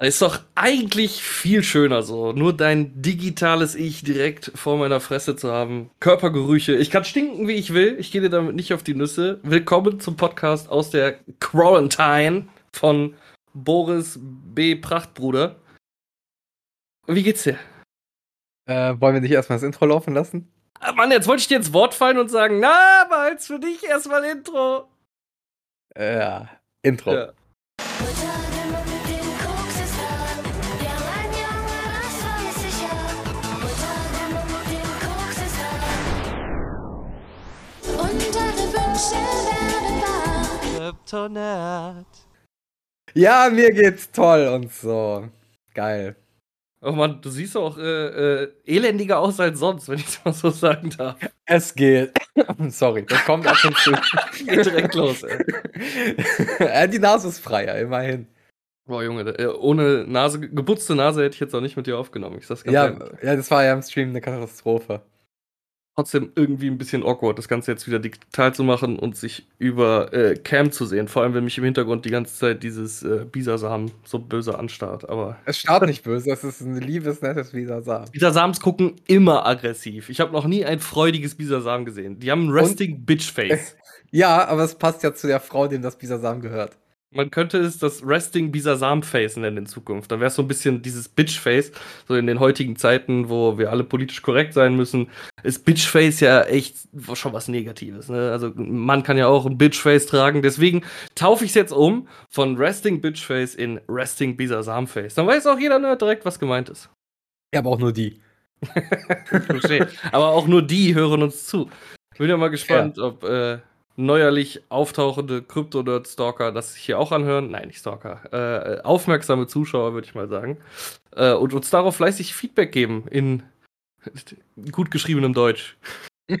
Ist doch eigentlich viel schöner so. Nur dein digitales Ich direkt vor meiner Fresse zu haben. Körpergerüche. Ich kann stinken, wie ich will. Ich gehe dir damit nicht auf die Nüsse. Willkommen zum Podcast aus der Quarantine von Boris B. Prachtbruder. Wie geht's dir? Äh, wollen wir nicht erstmal das Intro laufen lassen? Ah, Mann, jetzt wollte ich dir ins Wort fallen und sagen, na, aber jetzt für dich erstmal Intro. Äh, ja, Intro. Ja. Kryptonat. Ja, mir geht's toll und so. Geil. Oh Mann, du siehst auch äh, äh, elendiger aus als sonst, wenn ich es mal so sagen darf. Es geht. Sorry, das kommt ab und zu. Geht direkt los, ey. Äh, Die Nase ist freier, immerhin. Boah, Junge, äh, ohne Nase, geputzte Nase hätte ich jetzt auch nicht mit dir aufgenommen. Ich sag's ganz Ja, ehrlich. ja, das war ja im Stream eine Katastrophe. Trotzdem irgendwie ein bisschen awkward, das Ganze jetzt wieder digital zu machen und sich über äh, Cam zu sehen. Vor allem, wenn mich im Hintergrund die ganze Zeit dieses äh, Bisasam so böse anstarrt. Aber Es starrt nicht böse, es ist ein liebes, nettes Wiedersamen. Bisasams gucken immer aggressiv. Ich habe noch nie ein freudiges Bisasam gesehen. Die haben ein Resting Bitch Face. Ja, aber es passt ja zu der Frau, dem das Bisasam gehört. Man könnte es das Resting Bisasam Face nennen in Zukunft. Dann wäre es so ein bisschen dieses Bitch Face. So in den heutigen Zeiten, wo wir alle politisch korrekt sein müssen, ist Bitch Face ja echt schon was Negatives. Ne? Also man kann ja auch ein Bitch Face tragen. Deswegen taufe ich es jetzt um von Resting Bitch Face in Resting Bisasam Face. Dann weiß auch jeder Nerd direkt, was gemeint ist. Ja, aber auch nur die. Aber auch nur die hören uns zu. Bin ja mal gespannt, ob äh, neuerlich auftauchende Krypto-Nerd-Stalker das sich hier auch anhören. Nein, nicht Stalker. Äh, aufmerksame Zuschauer, würde ich mal sagen. Äh, und uns darauf fleißig Feedback geben in gut geschriebenem Deutsch.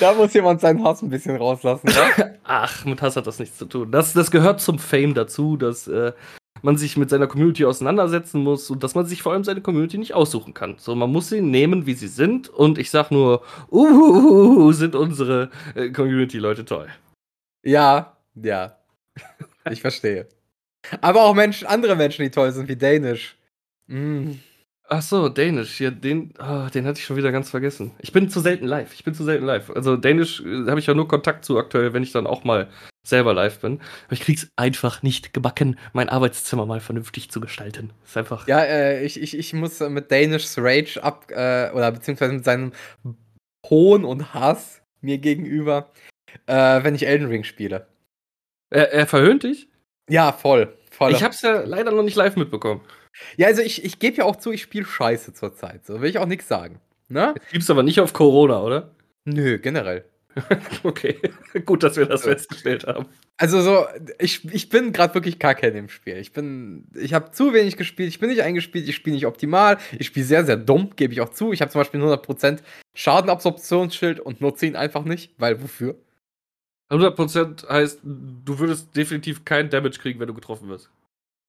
Da muss jemand seinen Hass ein bisschen rauslassen. Ne? Ach, mit Hass hat das nichts zu tun. Das, das gehört zum Fame dazu, dass äh, man sich mit seiner Community auseinandersetzen muss und dass man sich vor allem seine Community nicht aussuchen kann. So, man muss sie nehmen, wie sie sind. Und ich sag nur, uh, sind unsere äh, Community-Leute toll. ja, ja. Ich verstehe. Aber auch Menschen, andere Menschen, die toll sind, wie Danish. Mm. Ach so, Danish, hier, den, ah, den hatte ich schon wieder ganz vergessen. Ich bin zu selten live. Ich bin zu selten live. Also Danish äh, habe ich ja nur Kontakt zu aktuell, wenn ich dann auch mal selber live bin. Aber ich krieg's einfach nicht gebacken, mein Arbeitszimmer mal vernünftig zu gestalten. Ist einfach. Ja, äh, ich, ich, ich muss mit Danish's Rage ab, äh, oder beziehungsweise mit seinem Hohn und Hass mir gegenüber, äh, wenn ich Elden Ring spiele. Er, er verhöhnt dich? Ja, voll. voll. Ich hab's ja leider noch nicht live mitbekommen. Ja, also ich, ich gebe ja auch zu, ich spiele scheiße zurzeit. So will ich auch nichts sagen. Ne? Jetzt gibt's aber nicht auf Corona, oder? Nö, generell. Okay, gut, dass wir das festgestellt haben. Also so, ich, ich bin gerade wirklich kacke in dem Spiel. Ich bin, ich habe zu wenig gespielt, ich bin nicht eingespielt, ich spiele nicht optimal, ich spiele sehr, sehr dumm, gebe ich auch zu. Ich habe zum Beispiel 100% Schadenabsorptionsschild und nutze ihn einfach nicht, weil wofür? 100% heißt, du würdest definitiv keinen Damage kriegen, wenn du getroffen wirst.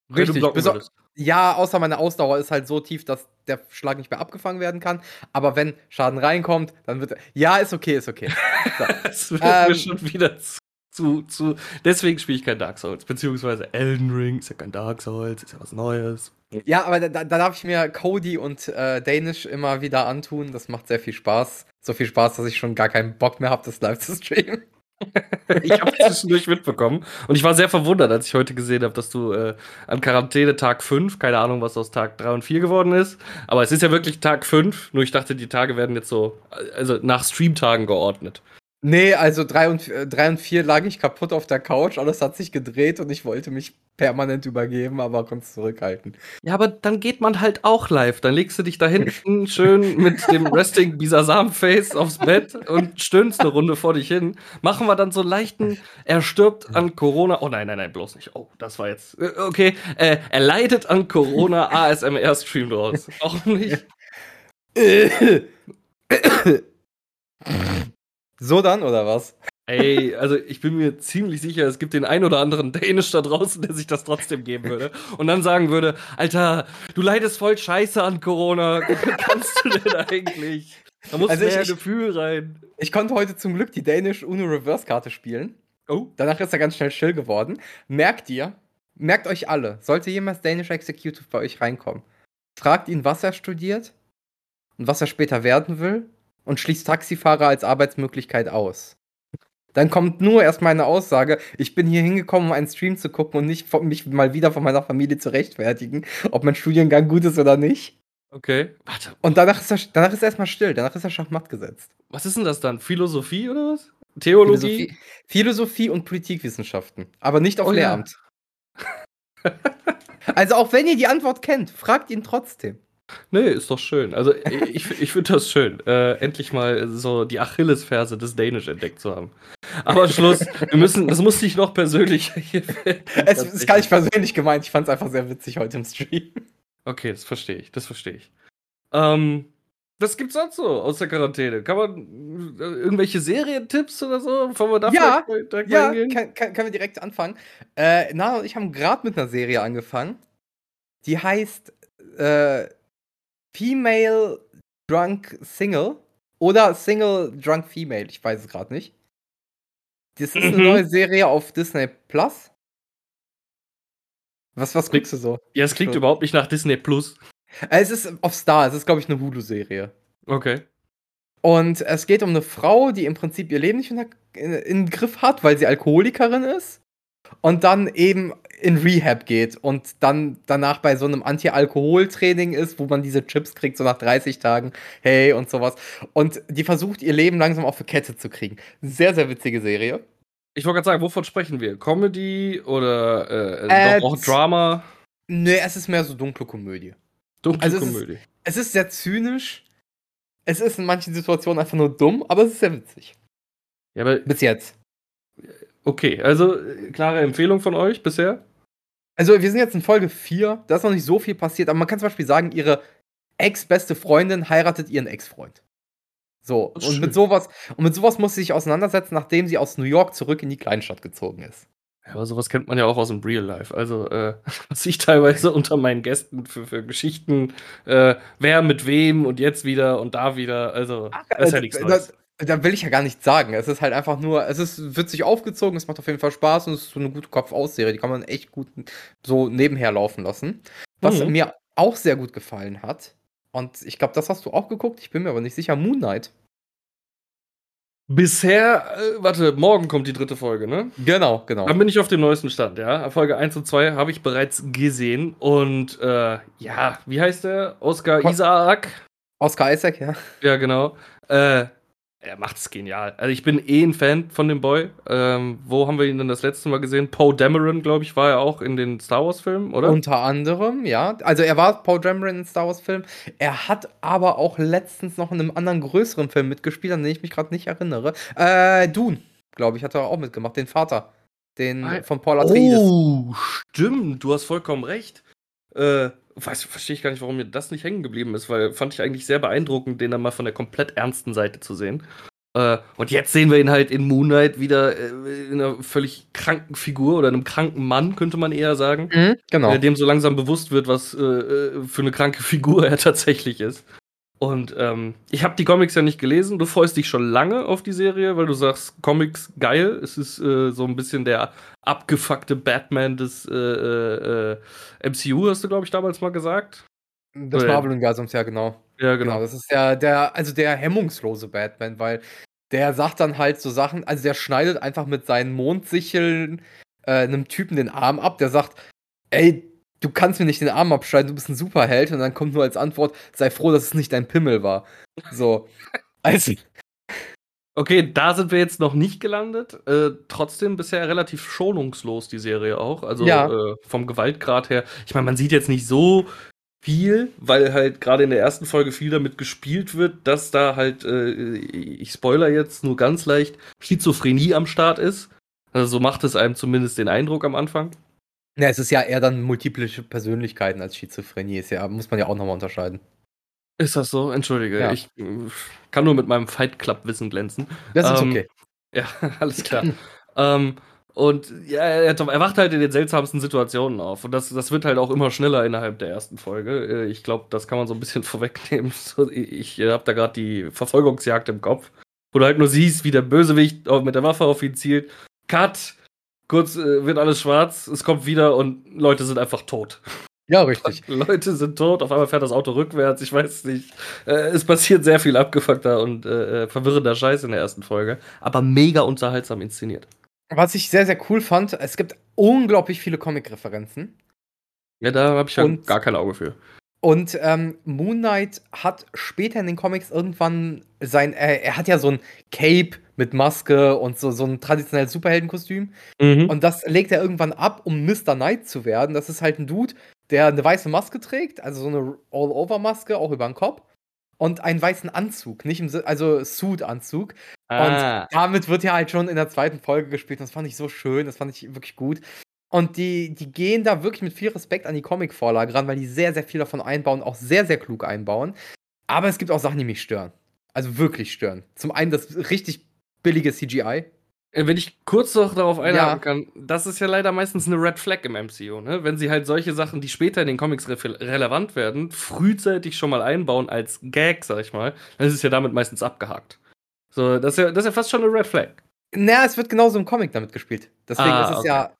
Richtig, würdest. Ja, außer meine Ausdauer ist halt so tief, dass der Schlag nicht mehr abgefangen werden kann. Aber wenn Schaden reinkommt, dann wird er. Ja, ist okay, ist okay. So. Es wird Ähm, mir schon wieder zu. zu, zu deswegen spiele ich kein Dark Souls. Beziehungsweise Elden Ring ist ja kein Dark Souls, ist ja was Neues. Ja, aber da, da darf ich mir Cody und äh, Danish immer wieder antun. Das macht sehr viel Spaß. So viel Spaß, dass ich schon gar keinen Bock mehr habe, das live zu streamen. Ich habe zwischendurch mitbekommen. Und ich war sehr verwundert, als ich heute gesehen habe, dass du äh, an Quarantäne Tag 5, keine Ahnung, was aus Tag 3 und 4 geworden ist. Aber es ist ja wirklich Tag 5. Nur ich dachte, die Tage werden jetzt so, also nach Streamtagen geordnet. Nee, also 3 und, äh, drei und 4 lag ich kaputt auf der Couch, alles hat sich gedreht und ich wollte mich permanent übergeben, aber konnte es zurückhalten. Ja, aber dann geht man halt auch live. Dann legst du dich da hinten schön mit dem Resting Bisasam-Face aufs Bett und stöhnst eine Runde vor dich hin. Machen wir dann so leichten, er stirbt an Corona. Oh nein, nein, nein, bloß nicht. Oh, das war jetzt. äh, Okay, äh, er leidet an Corona ASMR-Stream draus. Auch nicht. So dann, oder was? Ey, also ich bin mir ziemlich sicher, es gibt den ein oder anderen Dänisch da draußen, der sich das trotzdem geben würde. Und dann sagen würde, Alter, du leidest voll scheiße an Corona. Wie kannst du denn eigentlich? Da muss Also mehr ich- Gefühl rein. Ich konnte heute zum Glück die Danish Uno Reverse Karte spielen. Oh. Danach ist er ganz schnell still geworden. Merkt ihr, merkt euch alle, sollte jemals Danish Executive bei euch reinkommen, fragt ihn, was er studiert und was er später werden will und schließt Taxifahrer als Arbeitsmöglichkeit aus. Dann kommt nur erst meine Aussage, ich bin hier hingekommen, um einen Stream zu gucken und nicht von, mich mal wieder von meiner Familie zu rechtfertigen, ob mein Studiengang gut ist oder nicht. Okay. Warte. Und danach ist er, danach ist er erstmal still, danach ist er Schachmatt gesetzt. Was ist denn das dann? Philosophie oder was? Theologie? Philosophie, Philosophie und Politikwissenschaften, aber nicht auf Oh ja. Lehramt. also auch wenn ihr die Antwort kennt, fragt ihn trotzdem. Nee, ist doch schön. Also ich, ich finde das schön, äh, endlich mal so die Achillesferse des Danish entdeckt zu haben. Aber Schluss, wir müssen, das muss nicht noch persönlicher hier. Es ist gar nicht persönlich gemeint, ich fand es einfach sehr witzig heute im Stream. Okay, das verstehe ich, das verstehe ich. Ähm, was gibt's sonst so aus der Quarantäne? Kann man äh, irgendwelche Serientipps oder so, bevor wir da Ja, vielleicht direkt Ja, kann, kann, können wir direkt anfangen. Äh, und ich haben gerade mit einer Serie angefangen. Die heißt äh, Female Drunk Single oder Single Drunk Female. Ich weiß es gerade nicht. Das ist eine Mhm. neue Serie auf Disney Plus. Was, was guckst du so? Ja, es klingt So. überhaupt nicht nach Disney Plus. Äh, es ist auf Star, es ist, glaube ich, eine Hulu-Serie. Okay. Und es geht um eine Frau, die im Prinzip ihr Leben nicht in, in den Griff hat, weil sie Alkoholikerin ist. Und dann eben in Rehab geht und dann danach bei so einem Anti-Alkohol-Training ist, wo man diese Chips kriegt, so nach 30 Tagen, hey und sowas. Und die versucht ihr Leben langsam auf die Kette zu kriegen. Sehr, sehr witzige Serie. Ich wollte gerade sagen, wovon sprechen wir? Comedy oder äh, Äh, auch Drama? Nee, es ist mehr so dunkle Komödie. Dunkle also es ist- Komödie. Es ist sehr zynisch. Es ist in manchen Situationen einfach nur dumm, aber es ist sehr witzig. Ja, aber Bis jetzt. Okay, also äh, klare Empfehlung von euch bisher? Also, wir sind jetzt in Folge 4. Da ist noch nicht so viel passiert, aber man kann zum Beispiel sagen, ihre ex-beste Freundin heiratet ihren Ex-Freund. So, Das und schön. mit sowas, und mit sowas muss sie sich auseinandersetzen, nachdem sie aus New York zurück in die Kleinstadt gezogen ist. Ja, aber sowas kennt man ja auch aus dem Real Life. Also, äh, was ich teilweise unter meinen Gästen für, für Geschichten, äh, wer mit wem und jetzt wieder und da wieder. Also, das ist ja nichts Äh, Neues. da, da will ich ja gar nichts sagen. Es ist halt einfach nur, es ist witzig aufgezogen, es macht auf jeden Fall Spaß und es ist so eine gute Kopf-Aus-Serie. Die kann man echt gut so nebenher laufen lassen. Was Mhm. mir auch sehr gut gefallen hat, und ich glaube, das hast du auch geguckt, ich bin mir aber nicht sicher, Moon Knight. Bisher, äh, warte, morgen kommt die dritte Folge, ne? Genau, genau. Dann bin ich auf dem neuesten Stand, ja. Folge 1 und 2 habe ich bereits gesehen. Und äh, ja, wie heißt der? Oscar Ko- Isaac. Oscar Isaac, ja. Ja, genau. Äh, er macht es genial. Also ich bin eh ein Fan von dem Boy. Ähm, wo haben wir ihn denn das letzte Mal gesehen? Poe Dameron, glaube ich, war er auch in den Star Wars-Filmen, oder? Unter anderem, ja. Also er war Paul Dameron in Star Wars Film. Er hat aber auch letztens noch in einem anderen größeren Film mitgespielt, an den ich mich gerade nicht erinnere. Äh, Dune, glaube ich, hat er auch mitgemacht, den Vater. Den Ah, von Paul Atreides. Oh, stimmt, du hast vollkommen recht. Äh, weiß, verstehe ich gar nicht, warum mir das nicht hängen geblieben ist, weil fand ich eigentlich sehr beeindruckend, den dann mal von der komplett ernsten Seite zu sehen. Äh, und jetzt sehen wir ihn halt in Moonlight wieder äh, in einer völlig kranken Figur oder einem kranken Mann, könnte man eher sagen. Mhm, genau. äh, dem so langsam bewusst wird, was äh, äh, für eine kranke Figur er tatsächlich ist. Und ähm, ich habe die Comics ja nicht gelesen. Du freust dich schon lange auf die Serie, weil du sagst, Comics geil. Es ist äh, so ein bisschen der abgefuckte Batman des äh, äh, äh, MCU, hast du, glaube ich, damals mal gesagt. Äh, Marvel-Universums, ja, genau. Ja, Genau, genau. das ist ja der, also der hemmungslose Batman, weil der sagt dann halt so Sachen, also der schneidet einfach mit seinen Mondsicheln äh, einem Typen den Arm ab, der sagt, ey, du kannst mir nicht den Arm abschneiden, du bist ein Superheld und dann kommt nur als Antwort, sei froh, dass es nicht dein Pimmel war. So. Also, Okay, da sind wir jetzt noch nicht gelandet. Äh, trotzdem bisher relativ schonungslos die Serie auch. Also Ja. äh, vom Gewaltgrad her. Ich meine, man sieht jetzt nicht so viel, weil halt gerade in der ersten Folge viel damit gespielt wird, dass da halt, äh, ich spoiler jetzt nur ganz leicht, Schizophrenie am Start ist. Also so macht es einem zumindest den Eindruck am Anfang. Ja, es ist ja eher dann multiple Persönlichkeiten als Schizophrenie, ist ja, muss man ja auch nochmal unterscheiden. Ist das so? Entschuldige, Ja. ich äh, kann nur mit meinem Fight Club Wissen glänzen. Das ist Ähm, okay. Ja, alles klar. ähm, und ja, er, er wacht halt in den seltsamsten Situationen auf. Und das, das wird halt auch immer schneller innerhalb der ersten Folge. Äh, Ich glaube, das kann man so ein bisschen vorwegnehmen. Ich äh, habe da gerade die Verfolgungsjagd im Kopf, wo du halt nur siehst, wie der Bösewicht auch mit der Waffe auf ihn zielt. Cut. Kurz äh, wird alles schwarz, es kommt wieder und Leute sind einfach tot. Ja, richtig. Leute sind tot, auf einmal fährt das Auto rückwärts, ich weiß nicht. Äh, es passiert sehr viel abgefuckter und äh, äh, verwirrender Scheiß in der ersten Folge, aber mega unterhaltsam inszeniert. Was ich sehr, sehr cool fand, es gibt unglaublich viele Comic-Referenzen. Ja, da habe ich ja und, gar kein Auge für. Und ähm, Moon Knight hat später in den Comics irgendwann sein, äh, er hat ja so ein Cape mit Maske und so, so ein traditionelles Superheldenkostüm. Mhm. Und das legt er irgendwann ab, um Mr. Knight zu werden. Das ist halt ein Dude, der eine weiße Maske trägt, also so eine All-Over-Maske, auch über den Kopf. Und einen weißen Anzug, nicht im, also Suit-Anzug. Ah. Und damit wird ja halt schon in der zweiten Folge gespielt. Und das fand ich so schön, das fand ich wirklich gut. Und die, die gehen da wirklich mit viel Respekt an die Comic-Vorlage ran, weil die sehr, sehr viel davon einbauen, auch sehr, sehr klug einbauen. Aber es gibt auch Sachen, die mich stören. Also wirklich stören. Zum einen das richtig billige CGI. Äh, wenn ich kurz noch darauf einhaken ja. kann, das ist ja leider meistens eine Red Flag im MCU, ne? Wenn sie halt solche Sachen, die später in den Comics re relevant werden, frühzeitig schon mal einbauen als Gag, sag ich mal, dann ist es ja damit meistens abgehakt. So, das ist ja, das ist ja fast schon eine Red Flag. Naja, es wird genauso im Comic damit gespielt. Deswegen ah, ist es okay. ja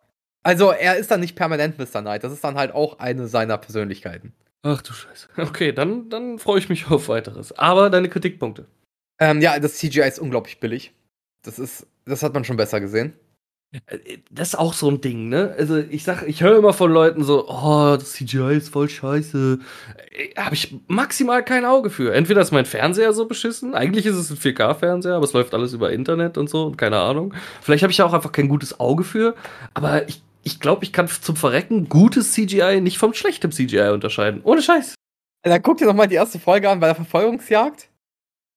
also er ist dann nicht permanent Mr. Knight. Das ist dann halt auch eine seiner Persönlichkeiten. Ach du Scheiße. Okay, dann, dann freue ich mich auf weiteres. Aber deine Kritikpunkte. Ähm, ja, das CGI ist unglaublich billig. Das ist, das hat man schon besser gesehen. Äh, das ist auch so ein Ding, ne? Also ich sag, ich höre immer von Leuten so, oh, das CGI ist voll scheiße. Äh, Habe ich maximal kein Auge für. Entweder ist mein Fernseher so beschissen, eigentlich ist es ein 4K-Fernseher, aber es läuft alles über Internet und so und keine Ahnung. Vielleicht habe ich ja auch einfach kein gutes Auge für, aber ich ich glaube, ich kann zum Verrecken gutes CGI nicht vom schlechtem CGI unterscheiden. Ohne Scheiß. Dann guck dir doch mal die erste Folge an bei der Verfolgungsjagd.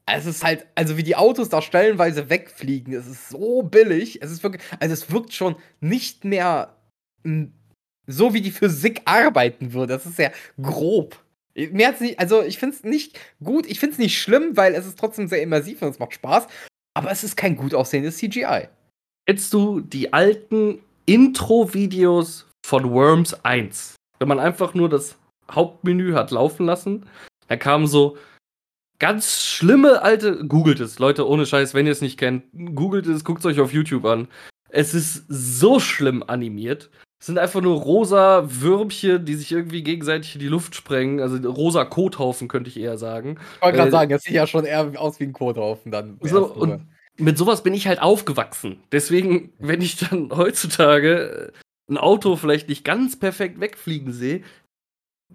Es ist halt, also wie die Autos da stellenweise wegfliegen, es ist so billig. Es ist wirklich, also es wirkt schon nicht mehr so, wie die Physik arbeiten würde. Das ist ja grob. Mir hat's nicht, also ich finde es nicht gut, ich finde es nicht schlimm, weil es ist trotzdem sehr immersiv und es macht Spaß, aber es ist kein gut aussehendes CGI. Hättest du die alten Intro-Videos von Worms 1. Wenn man einfach nur das Hauptmenü hat laufen lassen, da kamen so ganz schlimme alte. Googelt es, Leute, ohne Scheiß, wenn ihr es nicht kennt, googelt es, guckt es euch auf YouTube an. Es ist so schlimm animiert. Es sind einfach nur rosa Würmchen, die sich irgendwie gegenseitig in die Luft sprengen. Also rosa Kothaufen, könnte ich eher sagen. Ich wollte gerade äh, sagen, das sieht ja schon eher aus wie ein Kothaufen dann. So, und mit sowas bin ich halt aufgewachsen. Deswegen, wenn ich dann heutzutage äh, ein Auto vielleicht nicht ganz perfekt wegfliegen sehe,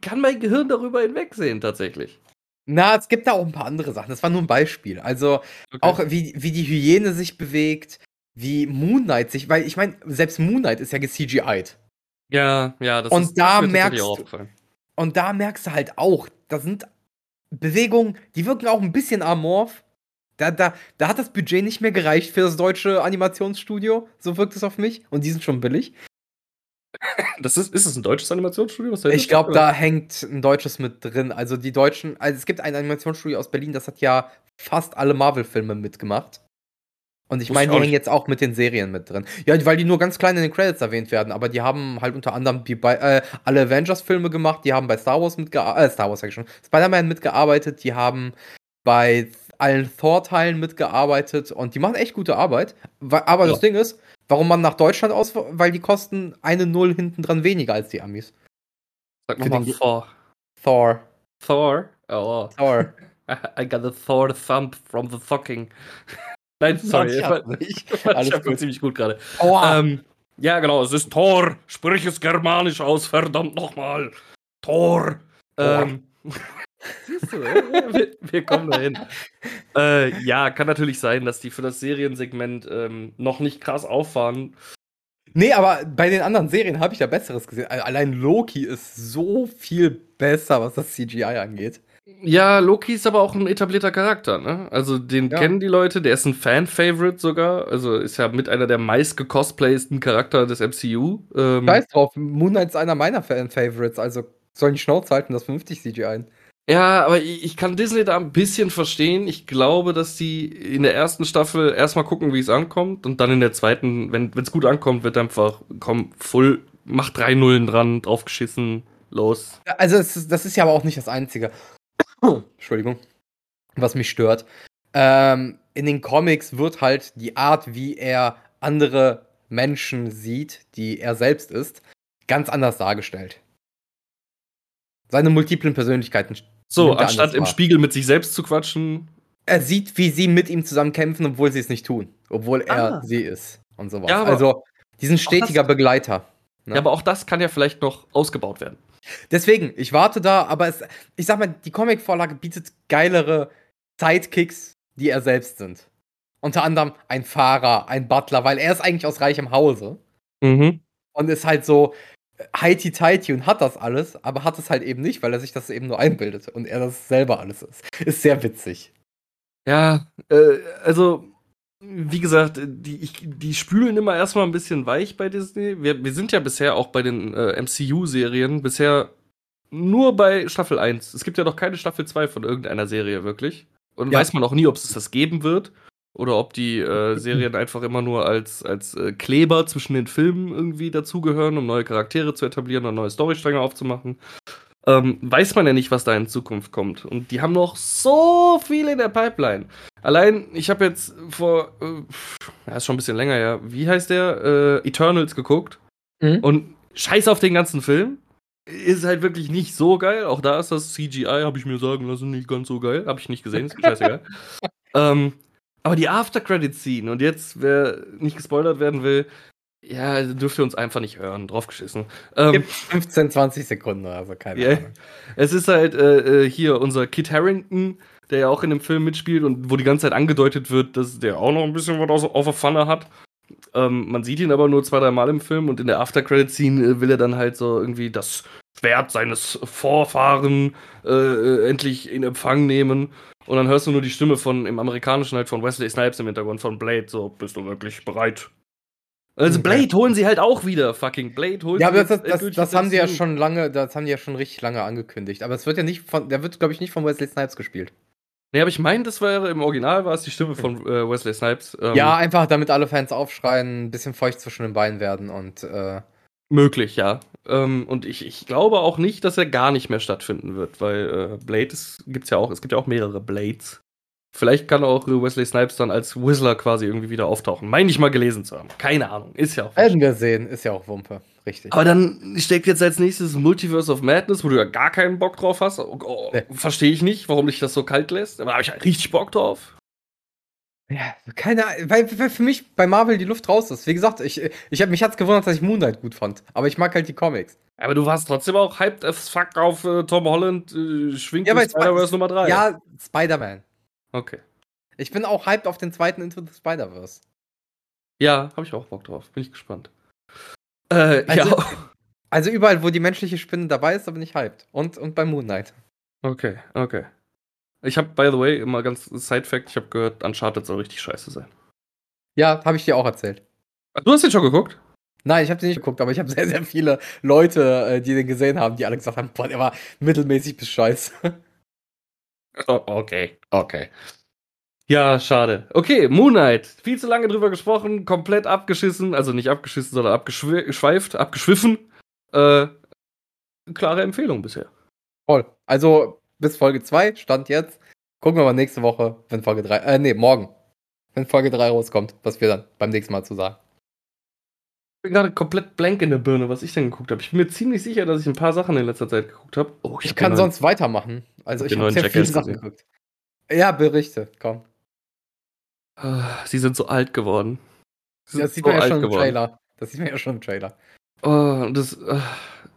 kann mein Gehirn darüber hinwegsehen, tatsächlich. Na, es gibt da auch ein paar andere Sachen. Das war nur ein Beispiel. Also okay. auch wie, wie die Hyäne sich bewegt, wie Moonlight sich, weil ich meine, selbst Moonlight ist ja ge-CGI'd. Ja, ja, das und ist da das merkst Und da merkst du halt auch, da sind Bewegungen, die wirken auch ein bisschen amorph, da, da, da hat das Budget nicht mehr gereicht für das deutsche Animationsstudio. So wirkt es auf mich. Und die sind schon billig. Das ist, ist es ein deutsches Animationsstudio? ich glaube, da hängt ein deutsches mit drin. Also die deutschen, also es gibt ein Animationsstudio aus Berlin, das hat ja fast alle Marvel-Filme mitgemacht. Und ich meine, die hängen jetzt auch mit den Serien mit drin. Ja, weil die nur ganz klein in den Credits erwähnt werden, aber die haben halt unter anderem die äh, alle Avengers-Filme gemacht, die haben bei Star Wars mitgearbeitet, äh, Star Wars schon, Spider-Man mitgearbeitet, die haben bei allen Thor-Teilen mitgearbeitet und die machen echt gute Arbeit. Aber ja. das Ding ist, warum man nach Deutschland aus, weil die kosten eine Null hinten dran weniger als die Amis. Sag mal Thor. Thor. Thor? Oh. Thor. I got a Thor thump from the fucking. Nein, sorry. Ich fand, ich fand, Alles ich gut. ziemlich gut gerade. Ähm, ja, genau, es ist Thor. Sprich es germanisch aus, verdammt nochmal. Thor. Thor. Ähm, Siehst du, wir, wir kommen dahin. äh, ja, kann natürlich sein, dass die für das Seriensegment ähm, noch nicht krass auffahren. Nee, aber bei den anderen Serien habe ich ja Besseres gesehen. Allein Loki ist so viel besser, was das CGI angeht. Ja, Loki ist aber auch ein etablierter Charakter, ne? Also den ja. kennen die Leute, der ist ein Fan-Favorite sogar. Also ist ja mit einer der meist gecosplaysten Charakter des MCU. Ähm, Scheiß drauf, Moon Knight ist einer meiner Fan-Favorites, also sollen die Schnauze halten, das vernünftig CGI ein. Ja, aber ich, kann Disney da ein bisschen verstehen. Ich glaube, dass die in der ersten Staffel erstmal gucken, wie es ankommt und dann in der zweiten, wenn es gut ankommt, wird einfach, komm, full, mach drei Nullen dran, draufgeschissen, los. Also ist, das ist ja aber auch nicht das Einzige. Entschuldigung. Was mich stört. Ähm, in den Comics wird halt die Art, wie er andere Menschen sieht, die er selbst ist, ganz anders dargestellt. Seine multiplen Persönlichkeiten. So, er anstatt im. Spiegel mit sich selbst zu quatschen. Er sieht, wie sie mit ihm zusammen kämpfen, obwohl sie es nicht tun. Obwohl er Ah. sie ist. Und sowas. Ja, also, die sind stetiger Begleiter. Ne? Ja, aber auch das kann ja vielleicht noch ausgebaut werden. Deswegen, ich warte da, aber es, ich sag mal, die Comic-Vorlage bietet geilere Sidekicks, die er selbst sind. Unter anderem ein Fahrer, ein Butler, weil er ist eigentlich aus reichem Hause Mhm. und ist halt so heiti tighty und hat das alles, aber hat es halt eben nicht, weil er sich das eben nur einbildet und er das selber alles ist. Ist sehr witzig. Ja, äh, also, wie gesagt, die, ich, die spülen immer erstmal ein bisschen weich bei Disney. Wir, wir sind ja bisher auch bei den äh, MCU-Serien bisher nur bei Staffel 1. Es gibt ja noch keine Staffel 2 von irgendeiner Serie, wirklich. Und Ja. weiß man auch nie, ob es das geben wird. Oder ob die äh, Serien einfach immer nur als, als äh, Kleber zwischen den Filmen irgendwie dazugehören, um neue Charaktere zu etablieren und neue Storystränge aufzumachen. Ähm, weiß man ja nicht, was da in Zukunft kommt. Und die haben noch so viel in der Pipeline. Allein, ich habe jetzt vor, äh, ja, ist schon ein bisschen länger ja, wie heißt der? Äh, Eternals geguckt. Mhm. Und scheiß auf den ganzen Film. Ist halt wirklich nicht so geil. Auch da ist das CGI, habe ich mir sagen lassen, nicht ganz so geil. Habe ich nicht gesehen, ist scheißegal. ähm, aber die After-Credit-Scene und jetzt, wer nicht gespoilert werden will, ja, dürft ihr uns einfach nicht hören. Draufgeschissen. Ähm, Gibt 15, 20 Sekunden oder so, keine Ja. Ahnung. es ist halt äh, äh, hier unser Kit Harrington, der ja auch in dem Film mitspielt und wo die ganze Zeit angedeutet wird, dass der auch noch ein bisschen was auf der Pfanne hat. Ähm, man sieht ihn aber nur zwei, drei Mal im Film und in der After-Credit-Scene äh, will er dann halt so irgendwie das Schwert seines Vorfahren äh, äh, endlich in Empfang nehmen. Und dann hörst du nur die Stimme von, im Amerikanischen halt von Wesley Snipes im Hintergrund von Blade, so, bist du wirklich bereit? Also Okay. Blade holen sie halt auch wieder, fucking Blade holen Ja, sie aber das, das, das ins haben die ja schon lange, das haben die ja schon richtig lange angekündigt. Aber es wird ja nicht von, der wird, glaube ich, nicht von Wesley Snipes gespielt. Nee, aber ich meine, das wäre im Original war es die Stimme von äh, Wesley Snipes. Ähm, ja, einfach damit alle Fans aufschreien, ein bisschen feucht zwischen den Beinen werden und äh, Möglich, ja. Ähm, und ich, ich glaube auch nicht, dass er gar nicht mehr stattfinden wird, weil äh, Blade ist, gibt's ja auch, es gibt ja auch mehrere Blades. Vielleicht kann auch Wesley Snipes dann als Whistler quasi irgendwie wieder auftauchen. Meine ich mal gelesen zu haben. Keine Ahnung, ist ja auch. werden wir sehen. Ist ja auch Wumpe. Richtig. Aber dann steckt jetzt als nächstes Multiverse of Madness, wo du ja gar keinen Bock drauf hast. Oh, oh, Nee. Verstehe ich nicht, warum dich das so kalt lässt. Aber da habe ich halt richtig Bock drauf. Ja, keine Ahnung, weil, weil für mich bei Marvel die Luft raus ist. Wie gesagt, ich, ich hab, mich hat's gewundert, dass ich Moon Knight gut fand. Aber ich mag halt die Comics. Aber du warst trotzdem auch hyped as fuck auf äh, Tom Holland, äh, schwingt Ja, Spider-Verse Nummer 3. Ja, Spider-Man. Okay. Ich bin auch hyped auf den zweiten Into the Spider-Verse. Ja, habe ich auch Bock drauf. Bin ich gespannt. Äh, Also- ja. Also überall, wo die menschliche Spinne dabei ist, da bin ich hyped. Und, und bei Moon Knight. Okay, okay. Ich habe, by the way, immer ganz Side-Fact, ich habe gehört, Uncharted soll richtig scheiße sein. Ja, habe ich dir auch erzählt. Du hast den schon geguckt? Nein, ich habe den nicht geguckt, aber ich habe sehr, sehr viele Leute, äh, die den gesehen haben, die alle gesagt haben, boah, der war mittelmäßig bis scheiße. Oh, okay, okay. Ja, schade. Okay, Moon Knight. Viel zu lange drüber gesprochen, komplett abgeschissen. Also nicht abgeschissen, sondern abgeschweift, abgeschwiffen. Äh, klare Empfehlung bisher. Voll. Also bis Folge 2, Stand jetzt. Gucken wir mal nächste Woche, wenn Folge 3, äh, nee, morgen. Wenn Folge 3 rauskommt, was wir dann beim nächsten Mal zu sagen. Ich bin gerade komplett blank in der Birne, was ich denn geguckt habe. Ich bin mir ziemlich sicher, dass ich ein paar Sachen in letzter Zeit geguckt habe. Oh, Ich hab kann sonst weitermachen. Also ich habe sehr viele Sachen gesehen. geguckt. Ja, Berichte, komm. Ah, Sie sind so alt geworden. Sie Das sieht so man ja schon im geworden. Trailer. Das sieht man ja schon im Trailer. Oh, und das, ah,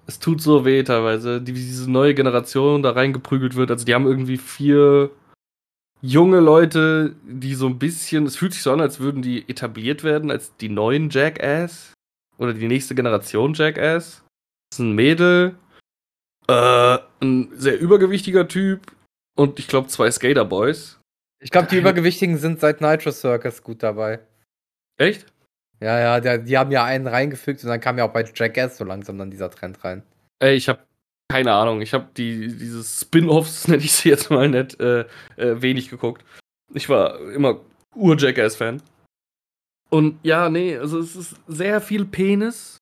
es tut so weh teilweise, die, wie diese neue Generation da reingeprügelt wird. Also die haben irgendwie vier junge Leute, die so ein bisschen, es fühlt sich so an, als würden die etabliert werden als die neuen Jackass oder die nächste Generation Jackass. Das ist ein Mädel, äh, ein sehr übergewichtiger Typ und ich glaube zwei Skaterboys. Ich glaube, die Übergewichtigen sind seit Nitro Circus gut dabei. Echt? Ja, ja, der, die haben ja einen reingefügt und dann kam ja auch bei Jackass so langsam dann dieser Trend rein. Ey, ich habe keine Ahnung. Ich habe die diese Spin-offs, nenne ich sie jetzt mal nicht, äh, äh, wenig geguckt. Ich war immer Ur-Jackass-Fan. Und ja, nee, also es ist sehr viel Penis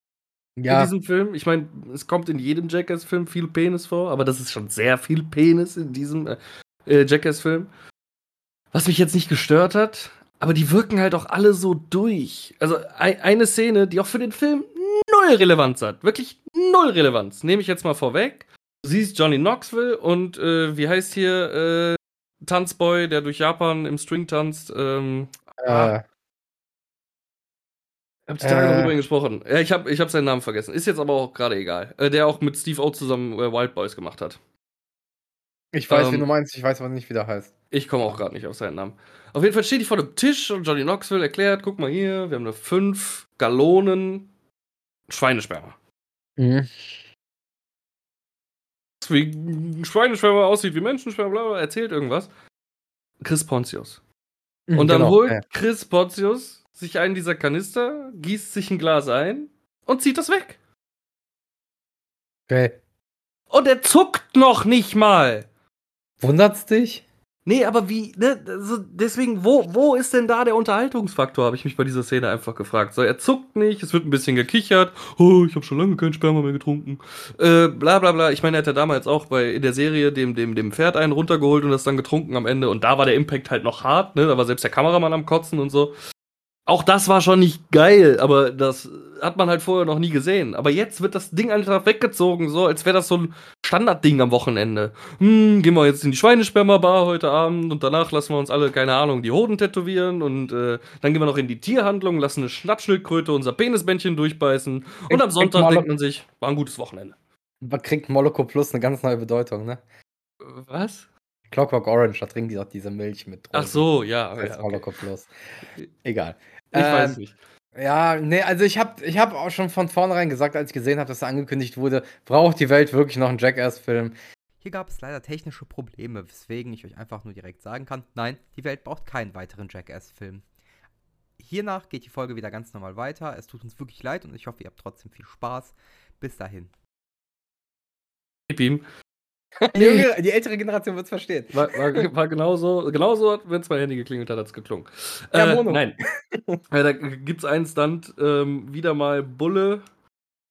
in Ja, diesem Film. Ich meine, es kommt in jedem Jackass-Film viel Penis vor, aber das ist schon sehr viel Penis in diesem äh, äh, Jackass-Film. Was mich jetzt nicht gestört hat, aber die wirken halt auch alle so durch. Also eine Szene, die auch für den Film null Relevanz hat. Wirklich null Relevanz. Nehme ich jetzt mal vorweg. Du siehst Johnny Knoxville und äh, wie heißt hier äh, Tanzboy, der durch Japan im String tanzt? Ähm, äh. Ah. Ich hab die Tage äh, noch über ihn gesprochen. Ja, ich hab, ich hab seinen Namen vergessen. Ist jetzt aber auch gerade egal. Äh, der auch mit Steve O zusammen äh, Wild Boys gemacht hat. Ich weiß, ähm, wie du meinst, ich weiß aber nicht, wie der heißt. Ich komme auch gerade nicht auf seinen Namen. Auf jeden Fall steht die vor dem Tisch und Johnny Knoxville erklärt: guck mal hier, wir haben eine 5 Gallonen Schweinesperma. Mhm. Wie Schweinesperma aussieht, wie Menschensperma, bla, bla, erzählt irgendwas. Chris Pontius. Mhm, und dann genau, holt ja. Chris Pontius sich einen dieser Kanister, gießt sich ein Glas ein und zieht das weg. Okay. Und er zuckt noch nicht mal. Wundert's dich? Nee, aber wie, ne, also deswegen, wo, wo ist denn da der Unterhaltungsfaktor, habe ich mich bei dieser Szene einfach gefragt. So, er zuckt nicht, es wird ein bisschen gekichert, oh, ich habe schon lange kein Sperma mehr getrunken, äh, bla bla bla. Ich meine, er hat ja damals auch bei, in der Serie dem, dem, dem Pferd einen runtergeholt und das dann getrunken am Ende und da war der Impact halt noch hart, ne, da war selbst der Kameramann am Kotzen und so. Auch das war schon nicht geil, aber das hat man halt vorher noch nie gesehen. Aber jetzt wird das Ding einfach weggezogen, so als wäre das so ein Standardding am Wochenende. Hm, gehen wir jetzt in die Schweinesperma-Bar heute Abend und danach lassen wir uns alle, keine Ahnung, die Hoden tätowieren und äh, dann gehen wir noch in die Tierhandlung, lassen eine Schnappschildkröte unser Penisbändchen durchbeißen und am Sonntag denkt man sich, war ein gutes Wochenende. Man kriegt Moloko Plus eine ganz neue Bedeutung, ne? Was? Clockwork Orange, da trinken die doch diese Milch mit Drogen. Ach so, ja. Das ja, okay. Plus. Egal. Ich ähm, weiß nicht. Ja, nee, also ich habe ich hab auch schon von vornherein gesagt, als ich gesehen habe, dass er angekündigt wurde, braucht die Welt wirklich noch einen Jackass-Film? Hier gab es leider technische Probleme, weswegen ich euch einfach nur direkt sagen kann, nein, die Welt braucht keinen weiteren Jackass-Film. Hiernach geht die Folge wieder ganz normal weiter. Es tut uns wirklich leid und ich hoffe, ihr habt trotzdem viel Spaß. Bis dahin. Gib ihm. Die, die ältere Generation wird es verstehen. War, war, war genauso, genauso wenn es mein Handy geklingelt hat, hat es geklungen. Ja, äh, nein. da gibt es einen Stunt, ähm, wieder mal Bulle